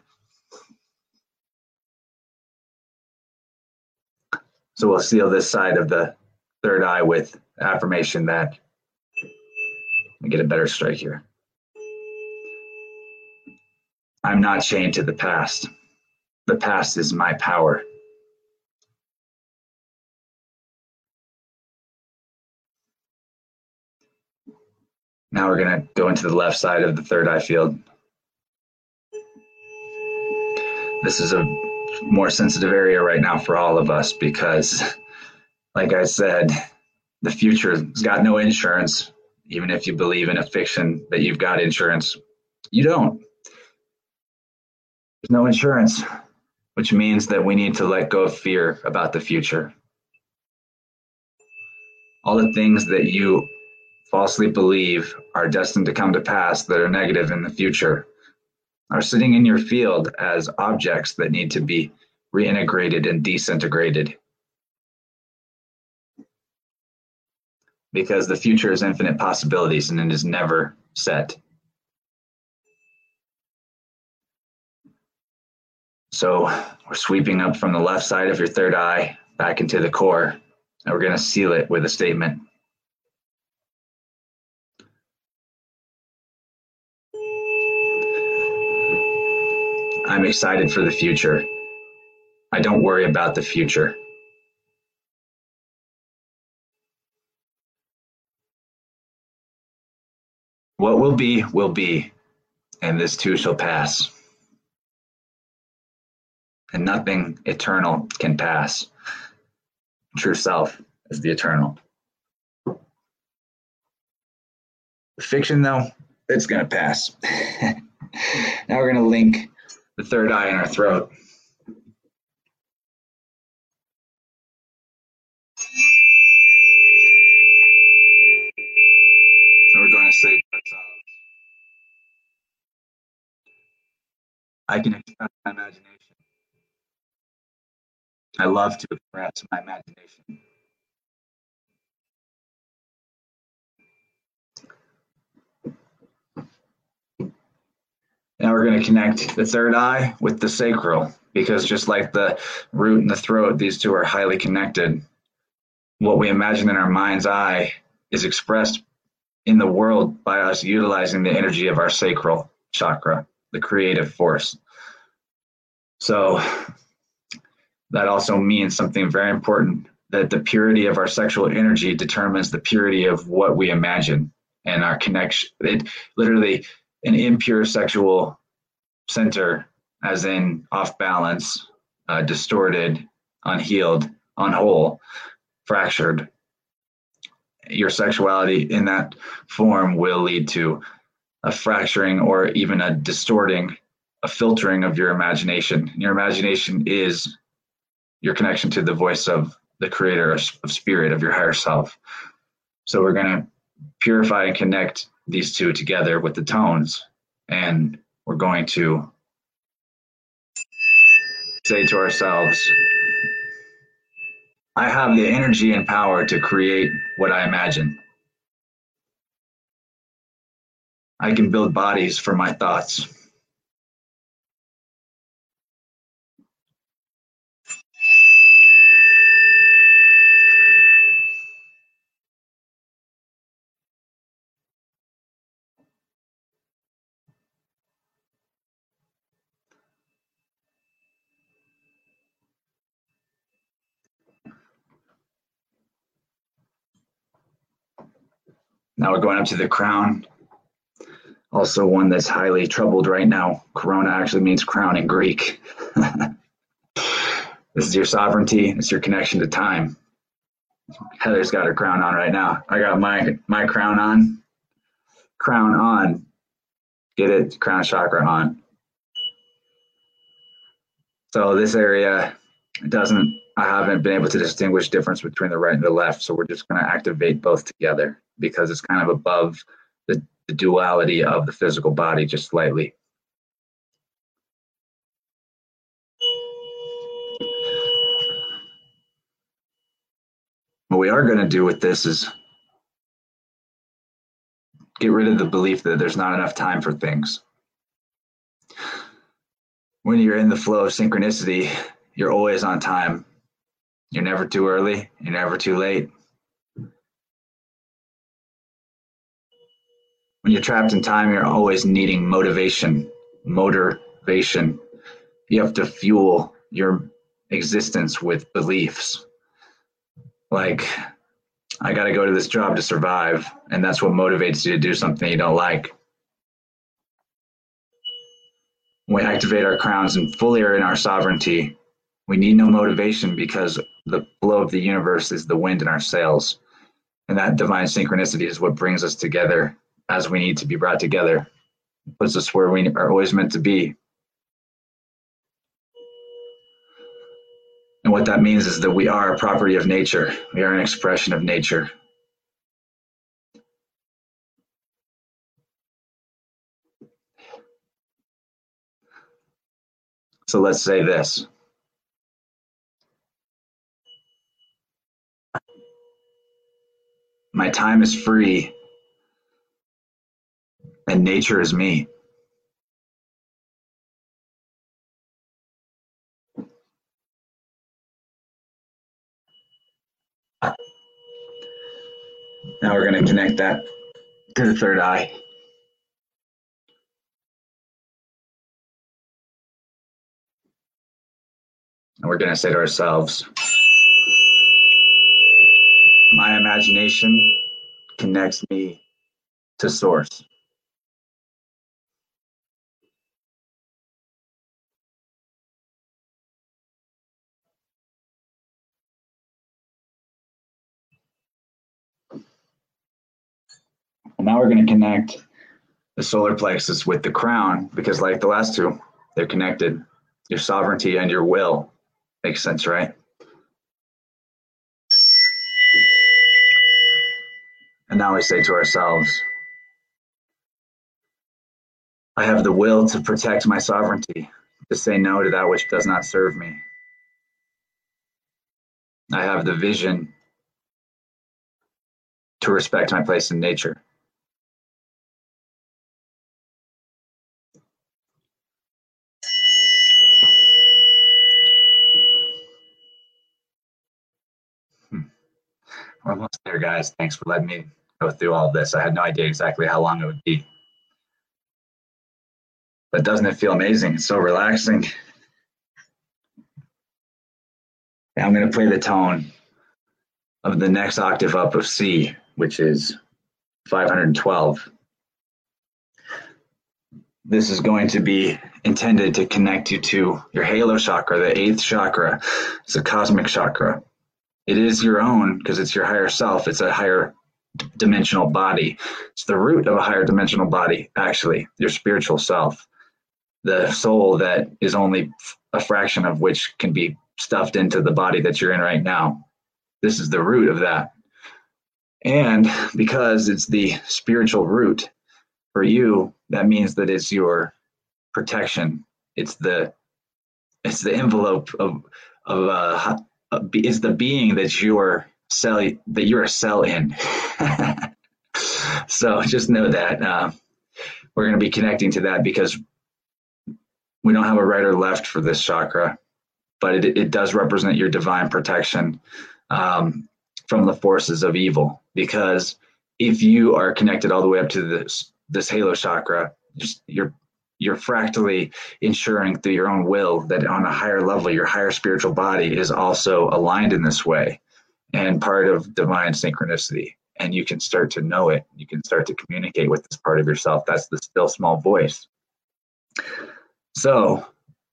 So we'll seal this side of the third eye with affirmation that let me get a better strike here. I'm not chained to the past. The past is my power. Now we're going to go into the left side of the third eye field. This is a more sensitive area right now for all of us because, like I said, the future's got no insurance. Even if you believe in a fiction that you've got insurance, you don't. There's no insurance which means that we need to let go of fear about the future. All the things that you falsely believe are destined to come to pass that are negative in the future are sitting in your field as objects that need to be reintegrated and disintegrated. Because the future is infinite possibilities and it is never set. So we're sweeping up from the left side of your third eye back into the core, and we're going to seal it with a statement. I'm excited for the future. I don't worry about the future. What will be, will be, and this too shall pass and nothing eternal can pass. True self is the eternal. Fiction, though, it's going to pass. now we're going to link the third eye in our throat. I can express my imagination. I love to express my imagination. Now we're going to connect the third eye with the sacral because just like the root and the throat, these two are highly connected. What we imagine in our mind's eye is expressed in the world by us utilizing the energy of our sacral chakra, the creative force. So that also means something very important that the purity of our sexual energy determines the purity of what we imagine and our connection. It literally an impure sexual center, as in off balance, uh, distorted, unhealed, unwhole, fractured. Your sexuality in that form will lead to a fracturing or even a distorting, a filtering of your imagination. Your imagination is your connection to the voice of the creator of spirit of your higher self. So we're going to purify and connect these two together with the tones. And we're going to say to ourselves, I have the energy and power to create what I imagine. I can build bodies for my thoughts. Now we're going up to the crown. Also one that's highly troubled right now. Corona actually means crown in Greek. this is your sovereignty. It's your connection to time. Heather's got her crown on right now. I got my my crown on. Crown on. Get it? Crown chakra on. So this area doesn't I haven't been able to distinguish difference between the right and the left. So we're just going to activate both together because it's kind of above the, duality of the physical body just slightly. What we are going to do with this is get rid of the belief that there's not enough time for things. When you're in the flow of synchronicity, you're always on time. You're never too early, you're never too late. When you're trapped in time, you're always needing motivation, motivation. You have to fuel your existence with beliefs. Like, I got to go to this job to survive. And that's what motivates you to do something you don't like. When we activate our crowns and fully are in our sovereignty, we need no motivation because the flow of the universe is the wind in our sails. And that divine synchronicity is what brings us together as we need to be brought together. Puts us where we are always meant to be. And what that means is that we are a property of nature. We are an expression of nature. So let's say this. My time is free and nature is me. Now we're going to connect that to the third eye. And we're going to say to ourselves, my imagination connects me to source. Now we're going to connect the solar plexus with the crown because like the last two, they're connected. Your sovereignty and your will. Makes sense, right? And now we say to ourselves, I have the will to protect my sovereignty to say no to that which does not serve me. I have the vision to respect my place in nature. We're almost there, guys. Thanks for letting me go through all this. I had no idea exactly how long it would be. But doesn't it feel amazing? It's so relaxing. And I'm going to play the tone of the next octave up of C, which is 512. This is going to be intended to connect you to your halo chakra, the eighth chakra. It's a cosmic chakra. It is your own because it's your higher self. It's a higher dimensional body. It's the root of a higher dimensional body, actually, your spiritual self. The soul that is only a fraction of which can be stuffed into the body that you're in right now. This is the root of that. And because it's the spiritual root for you, that means that it's your protection. It's the it's the envelope of of uh, is the being that you're cell that you're a cell in. so just know that uh, we're going to be connecting to that because we don't have a right or left for this chakra but it, it does represent your divine protection um, from the forces of evil. Because if you are connected all the way up to this this halo chakra, just you're you're fractally ensuring through your own will that on a higher level, your higher spiritual body is also aligned in this way and part of divine synchronicity. And you can start to know it. You can start to communicate with this part of yourself. That's the still small voice. So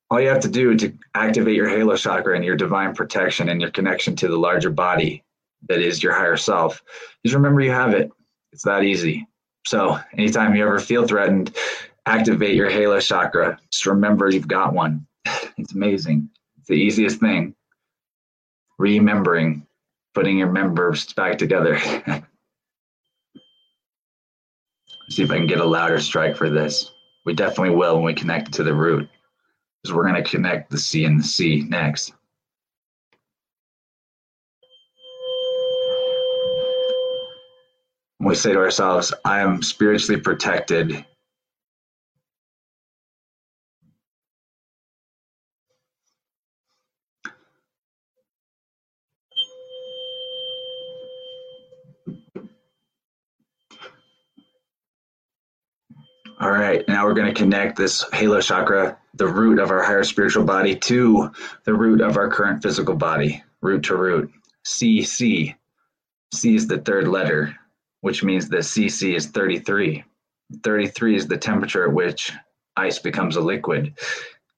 all you have to do to activate your halo chakra and your divine protection and your connection to the larger body that is your higher self is remember you have it. It's that easy. So anytime you ever feel threatened, activate your halo chakra. Just remember you've got one. It's amazing. It's the easiest thing. Remembering, putting your members back together. See if I can get a louder strike for this. We definitely will when we connect to the root because we're going to connect the C and the C next. we say to ourselves, I am spiritually protected. All right, now we're going to connect this halo chakra the root of our higher spiritual body to the root of our current physical body, root to root. C C. Is the third letter, which means the CC is 33. 33 is the temperature at which ice becomes a liquid.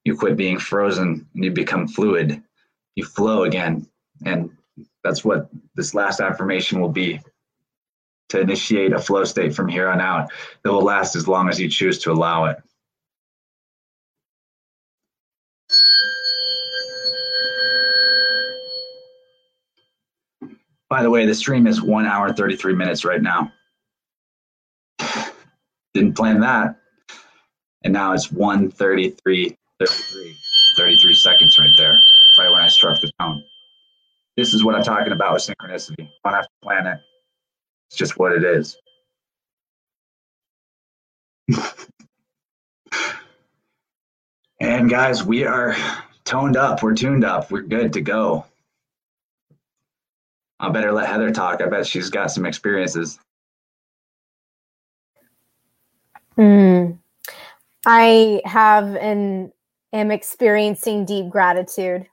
You quit being frozen and you become fluid. You flow again. And that's what this last affirmation will be to initiate a flow state from here on out that will last as long as you choose to allow it. By the way, the stream is one hour, 33 minutes right now. Didn't plan that. And now it's 133, 33, 33 seconds right there, right when I struck the tone. This is what I'm talking about with synchronicity. You don't have to plan it. It's just what it is. and guys, we are toned up. We're tuned up. We're good to go. I better let Heather talk. I bet she's got some experiences. Mm. I have and am experiencing deep gratitude,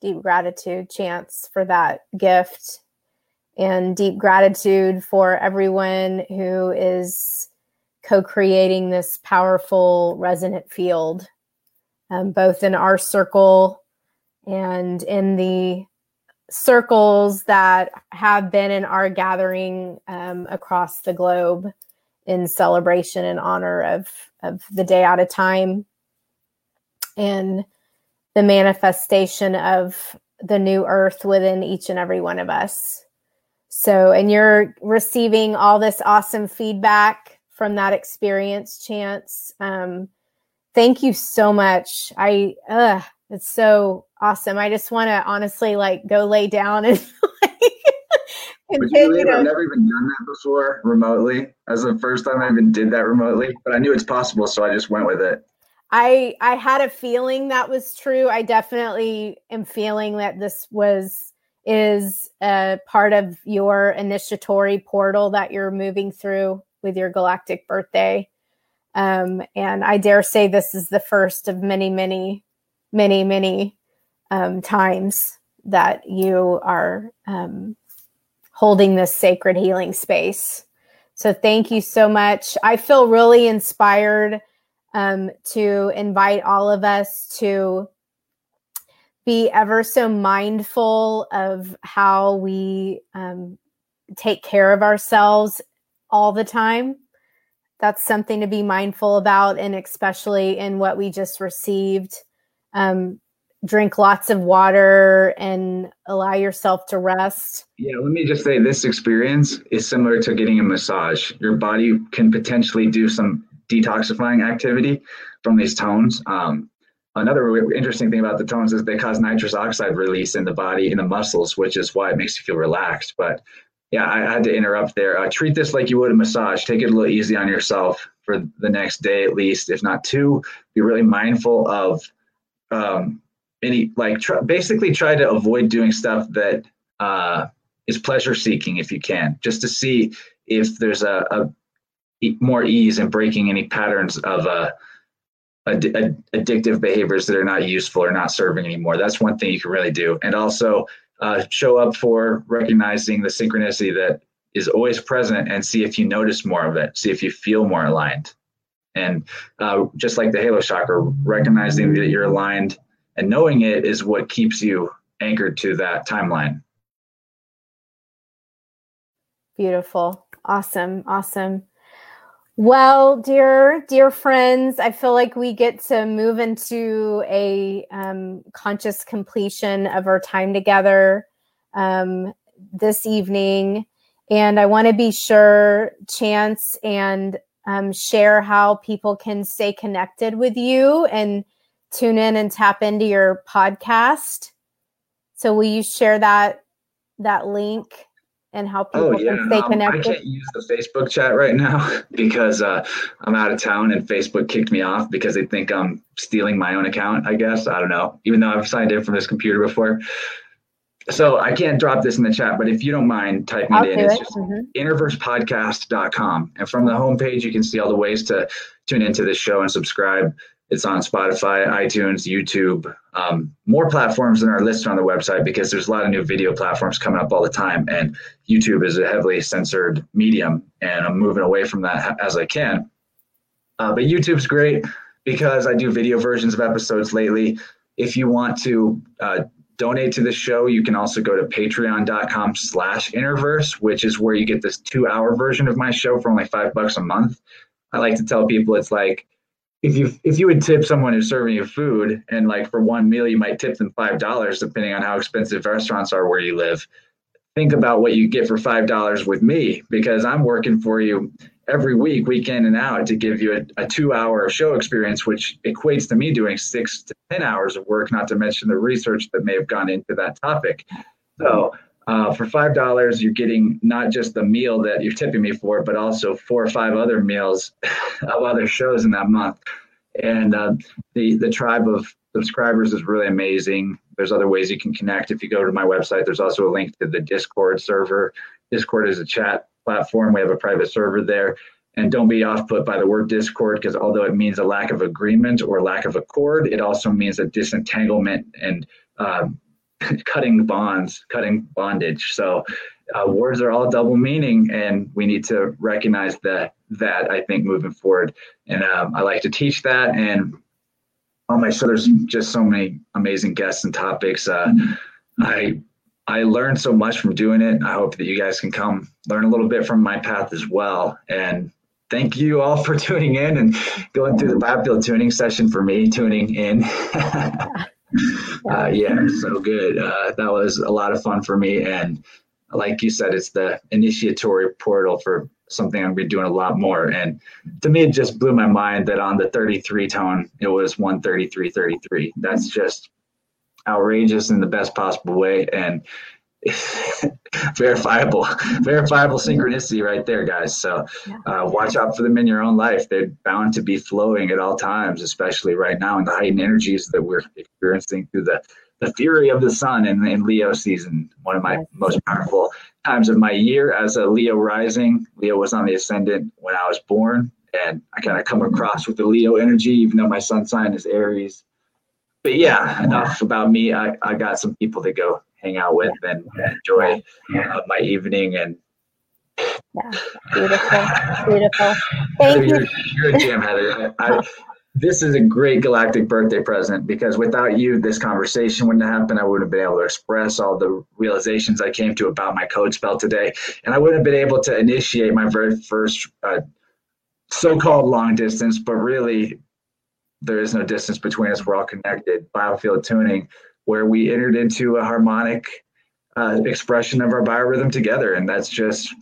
deep gratitude, chance for that gift, and deep gratitude for everyone who is co creating this powerful resonant field, um, both in our circle and in the circles that have been in our gathering um, across the globe in celebration and honor of of the day out of time and the manifestation of the new earth within each and every one of us so and you're receiving all this awesome feedback from that experience chance um, Thank you so much. I, uh, it's so awesome. I just want to honestly like go lay down and like, continue. I've never even done that before remotely. As the first time I even did that remotely, but I knew it's possible, so I just went with it. I I had a feeling that was true. I definitely am feeling that this was is a part of your initiatory portal that you're moving through with your galactic birthday. Um, and I dare say this is the first of many, many, many, many um, times that you are um, holding this sacred healing space. So thank you so much. I feel really inspired um, to invite all of us to be ever so mindful of how we um, take care of ourselves all the time. That's something to be mindful about, and especially in what we just received. Um, drink lots of water and allow yourself to rest. Yeah, let me just say this experience is similar to getting a massage. Your body can potentially do some detoxifying activity from these tones. Um, another interesting thing about the tones is they cause nitrous oxide release in the body, in the muscles, which is why it makes you feel relaxed. But yeah, I had to interrupt there. Uh, treat this like you would a massage. Take it a little easy on yourself for the next day at least, if not two. Be really mindful of um, any like tr- basically try to avoid doing stuff that uh, is pleasure seeking if you can, just to see if there's a, a more ease in breaking any patterns of uh, ad- ad- addictive behaviors that are not useful or not serving anymore. That's one thing you can really do, and also uh, show up for recognizing the synchronicity that is always present, and see if you notice more of it. See if you feel more aligned, and uh, just like the halo chakra, recognizing that you're aligned and knowing it is what keeps you anchored to that timeline. Beautiful. Awesome. Awesome. Well, dear, dear friends, I feel like we get to move into a um, conscious completion of our time together um, this evening. And I want to be sure, Chance, and um, share how people can stay connected with you and tune in and tap into your podcast. So will you share that that link and how oh, people oh, yeah. can stay connected? Um, I can't use the Facebook chat right now because uh, I'm out of town and Facebook kicked me off because they think I'm stealing my own account. I guess I don't know. Even though I've signed in from this computer before, so I can't drop this in the chat, but if you don't mind typing I'll it in, it's it. just mm-hmm. innerversepodcast.com. And from the homepage, you can see all the ways to tune into this show and subscribe. It's on Spotify, iTunes, YouTube, um, more platforms than are listed on the website because there's a lot of new video platforms coming up all the time. And YouTube is a heavily censored medium, and I'm moving away from that as I can. Uh, but YouTube's great because I do video versions of episodes lately. If you want to uh, donate to the show, you can also go to patreon.com slash innerverse, which is where you get this two hour version of my show for only five bucks a month. I like to tell people it's like if you if you would tip someone who's serving you food and like for one meal you might tip them five dollars depending on how expensive restaurants are where you live. Think about what you get for five dollars with me because i'm working for you every week week in and out to give you a, a two hour show experience which equates to me doing six to ten hours of work not to mention the research that may have gone into that topic. So uh, for five dollars, you're getting not just the meal that you're tipping me for, but also four or five other meals of other shows in that month. And uh, the the tribe of subscribers is really amazing. There's other ways you can connect. If you go to my website, there's also a link to the Discord server. Discord is a chat platform. We have a private server there. And don't be off put by the word discord because although it means a lack of agreement or lack of accord, it also means a disentanglement and um, cutting bonds, cutting bondage. So uh, words are all double meaning, and we need to recognize that. That I think moving forward, and um, I like to teach that. And on my show, there's just so many amazing guests and topics. Uh, I I learned so much from doing it. I hope that you guys can come learn a little bit from my path as well. And thank you all for tuning in and going through the biofield tuning session for me, tuning in. uh, yeah, so good. Uh, that was a lot of fun for me. And like you said, it's the initiatory portal for something I'm gonna be doing a lot more. And to me, it just blew my mind that on the 33 tone, it was 133.33. That's just outrageous in the best possible way. And verifiable, verifiable synchronicity right there, guys. So uh, watch out for them in your own life. They're bound to be flowing at all times, especially right now in the heightened energies that we're experiencing through the the fury of the sun in, in Leo season. One of my most powerful times of my year as a Leo rising. Leo was on the ascendant when I was born, and I kind of come across with the Leo energy, even though my sun sign is Aries. But yeah, enough about me. I, I got some people to go hang out with and enjoy uh, my evening and yeah. Beautiful. Beautiful. Thank you're, you. you're a gem heather. I, this is a great galactic birthday present because without you this conversation wouldn't have happened. I wouldn't have been able to express all the realizations i came to about my code spell today. And i wouldn't have been able to initiate my very first uh, so-called long distance but really there is no distance between us. We're all connected. Biofield tuning where we entered into a harmonic uh, expression of our biorhythm together. And that's just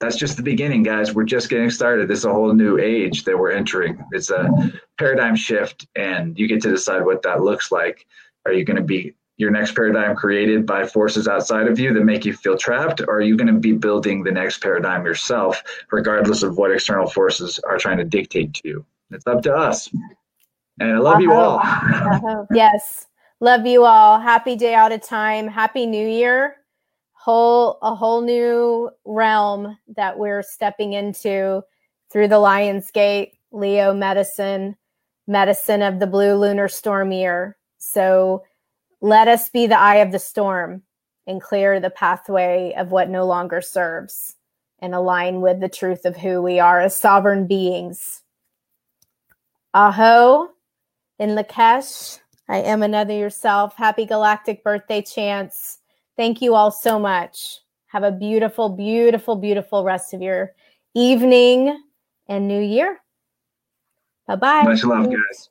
that's just the beginning, guys. We're just getting started. This is a whole new age that we're entering. It's a paradigm shift, and you get to decide what that looks like. Are you going to be your next paradigm created by forces outside of you that make you feel trapped, or are you going to be building the next paradigm yourself, regardless of what external forces are trying to dictate to you? It's up to us. And I love uh-huh. you all. Uh-huh. Yes. Love you all. Happy day out of time. Happy New Year. Whole a whole new realm that we're stepping into through the Lion's Gate, Leo medicine, medicine of the blue lunar storm year. So let us be the eye of the storm and clear the pathway of what no longer serves and align with the truth of who we are as sovereign beings. Aho in Lakesh. I am another yourself. Happy galactic birthday, Chance. Thank you all so much. Have a beautiful, beautiful, beautiful rest of your evening and new year. Bye bye. Much love, guys.